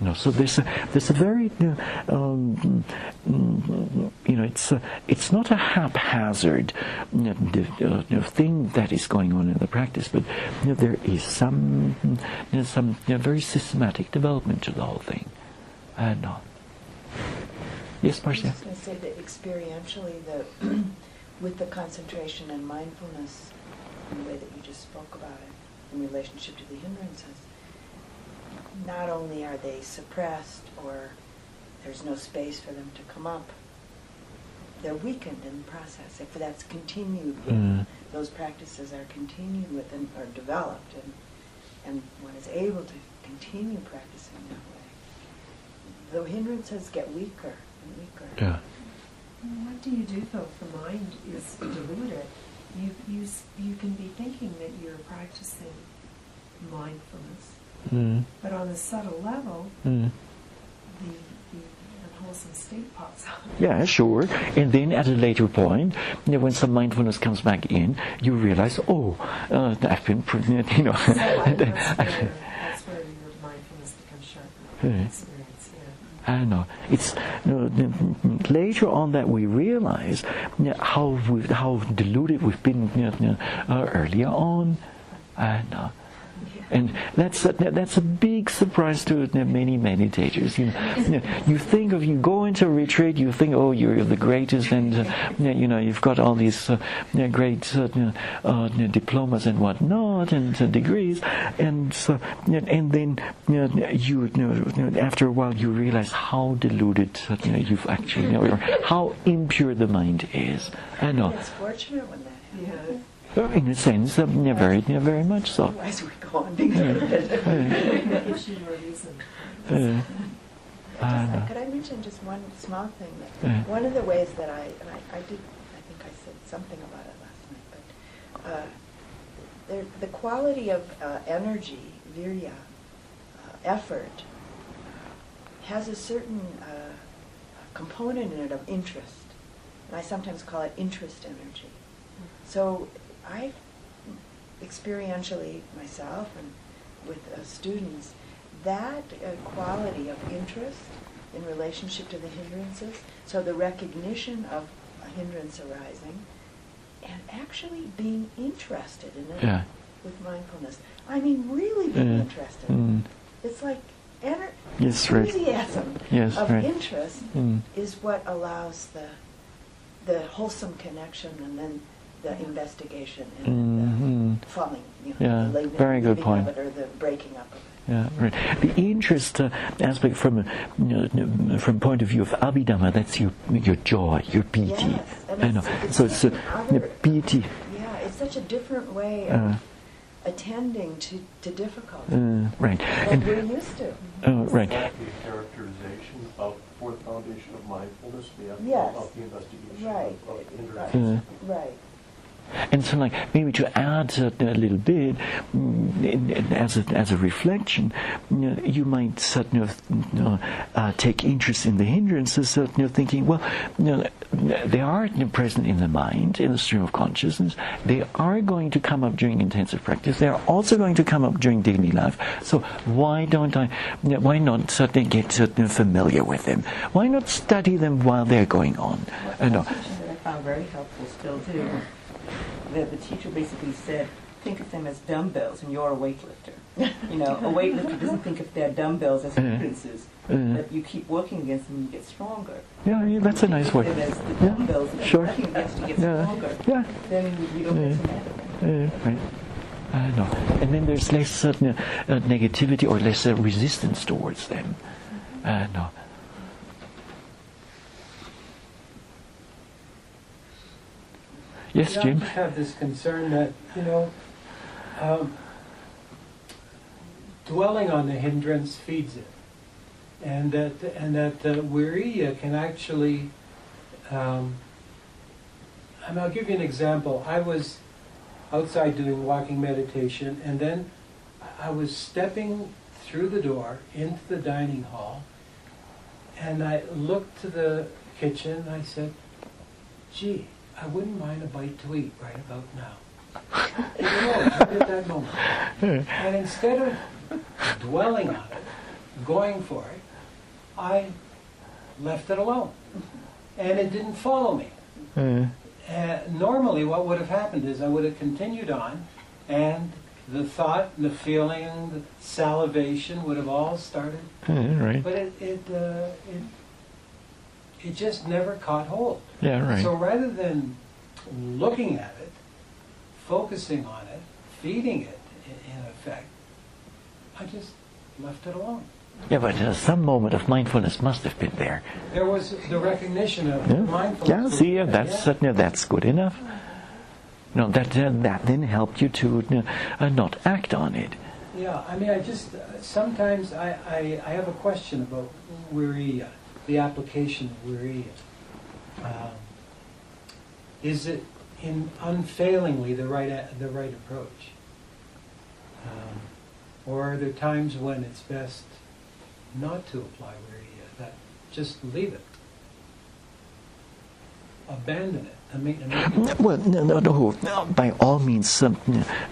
You know, so there's a there's a very um, you know it's a, it's not a haphazard you know, thing that is going on in the practice, but you know, there is some you know, some very systematic development to the whole thing. And uh, yes, I was Marcia. going to say that experientially, the with the concentration and mindfulness, in the way that you just spoke about it, in relationship to the hindrances, not only are they suppressed or there's no space for them to come up, they're weakened in the process. If that's continued, with, Mm. those practices are continued with and are developed, and and one is able to continue practicing that way, the hindrances get weaker and weaker. Yeah. What do you do though if the mind is deluded? You, you, you can be thinking that you're practicing mindfulness, Mm. but on a subtle level, Mm. the, the unwholesome state pops up. Yeah, sure. And then at a later point, you know, when some mindfulness comes back in, you realize, oh, uh, I've been, you know. So I- that's, where, that's where your mindfulness becomes sharper. Yeah. Experience, yeah. I know. It's you know, later on that we realize you know, how how deluded we've been you know, uh, earlier on. I know. And that's a, that's a big surprise to you many meditators. You know, you, think of you go into a retreat, you think, oh, you're the greatest, and uh, you know, you know, you've got all these uh, great uh, uh, diplomas and whatnot and uh, degrees, and so, and then you know, you, you, know, after a while you realize how deluded uh, you know, you've actually, you know, how impure the mind is. I know. It's fortunate when that happens. Uh, In a sense, uh, yeah, very, yeah, very much so. Otherwise we go on being deluded. It gives you a reason. Uh, Could I mention just one small thing? That Yeah. One of the ways that I, and I, I did, I think I said something about it last night, but uh, there, the quality of uh, energy, virya, uh, effort, has a certain uh, component in it of interest. And I sometimes call it interest energy. So I experientially myself and with uh, students, that uh, quality of interest in relationship to the hindrances, so the recognition of a hindrance arising, and actually being interested in it Yeah. with mindfulness. I mean, really being Yeah. interested. Mm. It's like ener- Yes, right. enthusiasm Yes, of right. interest Mm. is what allows the the wholesome connection and then the investigation and Mhm. the falling, you know, Yeah, the very good point. of it or the breaking up of it. Yeah, right. The interest uh, aspect from a you know, from point of view of abhidhamma, that's your your joy, your piti. Yes, I know. it's- it's so it's uh, different the other- piti. Yeah, it's such a different way of Uh, attending to, to difficulty uh, right. than And we're used to. oh, right. Would that be a characterization of the fourth foundation of mindfulness, the of, Yes. of the investigation Right. of, of Uh. Right. And so, like maybe to add uh, a little bit mm, as a, as a reflection, you, know, you might sort of you know, uh, take interest in the hindrances, sort of, you know, thinking, well, they are present in the mind, in the stream of consciousness. They are going to come up during intensive practice. They are also going to come up during daily life. So why don't I? Why not certainly get familiar with them? Why not study them while they're going on? One teaching that I found very helpful still that the teacher basically said, think of them as dumbbells and you're a weightlifter. You know, a weightlifter doesn't think of their dumbbells as hindrances, uh. but you keep working against them, you get stronger. Yeah, yeah, that's a nice way. of them as the Yeah, dumbbells that sure. you're working against, you get Yeah, stronger. yeah. Then you don't Yeah. get so mad at them. Uh, right. I know. And then there's less certain uh, uh, negativity or less uh, resistance towards them. I know. Yes, Jim? I just have this concern that, you know, um, dwelling on the hindrance feeds it. And that, and that uh, viriya can actually, um, and I'll give you an example. I was outside doing walking meditation, and then I was stepping through the door into the dining hall, and I looked to the kitchen, and I said, gee, I wouldn't mind a bite to eat right about now. You know, at that moment. And instead of dwelling on it, going for it, I left it alone. And it didn't follow me. Uh, Uh, normally, what would have happened is I would have continued on, and the thought, the feeling, the salivation would have all started. uh, right. But it, it, uh, it, it just never caught hold. Yeah, right. So rather than looking at it, focusing on it, feeding it in, in effect, I just left it alone. Yeah, but uh, some moment of mindfulness must have been there. There was the recognition of Yeah, mindfulness. yeah see, yeah, that's, Yeah. certainly that's good enough. No, that, uh, that then helped you to uh, uh, not act on it. Yeah, I mean, I just, uh, sometimes I, I, I have a question about Viriya, the application of Viriya. Um, Is it in unfailingly the right, the right approach? Um, Or are there times when it's best not to apply Viriya, that just leave it? Abandon it, I mean, I mean, Well, no, no, no, no, by all means,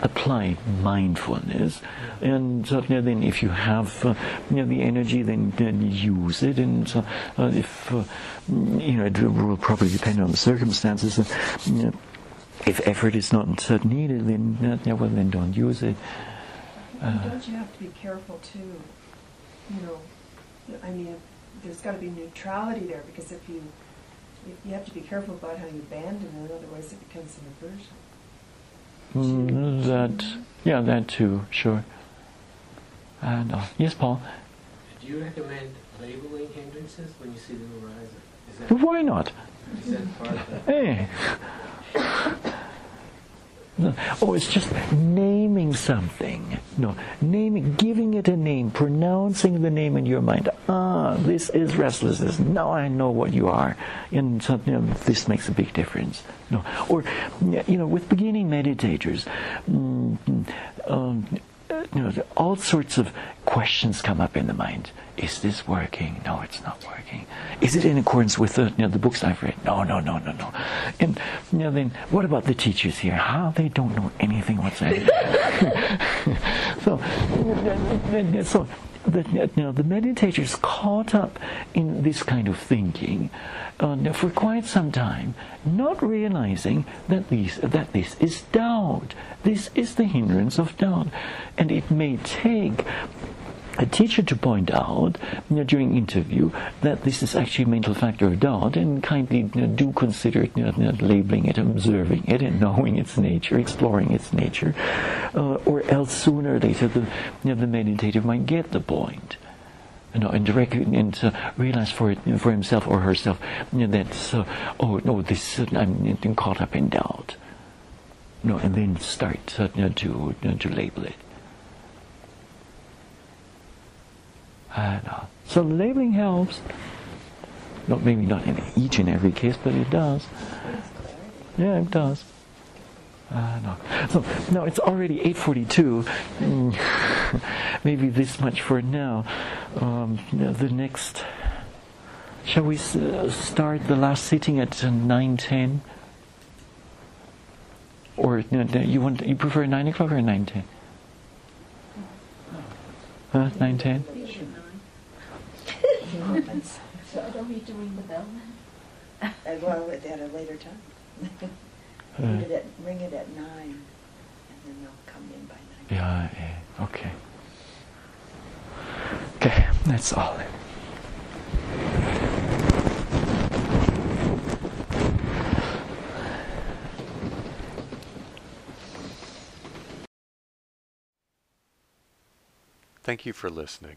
apply mindfulness, and uh, then if you have uh, you know, the energy, then, then use it, and uh, uh, if uh, you know, it will probably depend on the circumstances. Uh, you know, if effort is not needed, then uh, yeah, well, then don't use it. Uh, don't you have to be careful too, you know, I mean, there's gotta be neutrality there, because if you, you- you have to be careful about how you abandon it, otherwise it becomes an aversion. mm, that, yeah, that too, sure. And uh, yes, Paul. Do you recommend labeling hindrances when you see them arise? Is that, Why not? is that part of the... Hey. Oh, it's just naming something. No, naming, giving it a name, pronouncing the name in your mind. Ah, this is restlessness. Now I know what you are, and so, you know, this makes a big difference. No, or you know, with beginning meditators, mm, um, you know, all sorts of questions come up in the mind. Is this working? No, it's not working. Is it in accordance with the, you know, the books I've read? No, no, no, no, no. And you know, then what about the teachers here? How they don't know anything whatsoever. so, so the, you know, the meditators caught up in this kind of thinking uh, for quite some time, not realizing that these that this is doubt. This is the hindrance of doubt, and it may take a teacher to point out you know, during interview that this is actually a mental factor of doubt and kindly you know, do consider it, know, you know, labeling it, observing it, and knowing its nature, exploring its nature, uh, or else sooner or later the, you know, the meditative might get the point. You know, and direct and uh, realize for it for himself or herself you know, that uh, oh no this uh, I'm caught up in doubt. No, and then start uh, to you know, to label it. And, uh, so labeling helps. Not maybe not in each and every case, but it does. Yeah, it does. Uh, no. So now it's already 8:42. Mm, maybe this much for now. Um, the next. Shall we uh, start the last sitting at uh, 9:10? Or no, no, you want you prefer 9 o'clock or 9:10? Huh? 9:10? So I don't need to ring the bell Uh, Well, at at a later time. Ring it at, ring it at nine, and then they'll come in by nine. Yeah, yeah, okay. Okay, that's all. Thank you for listening.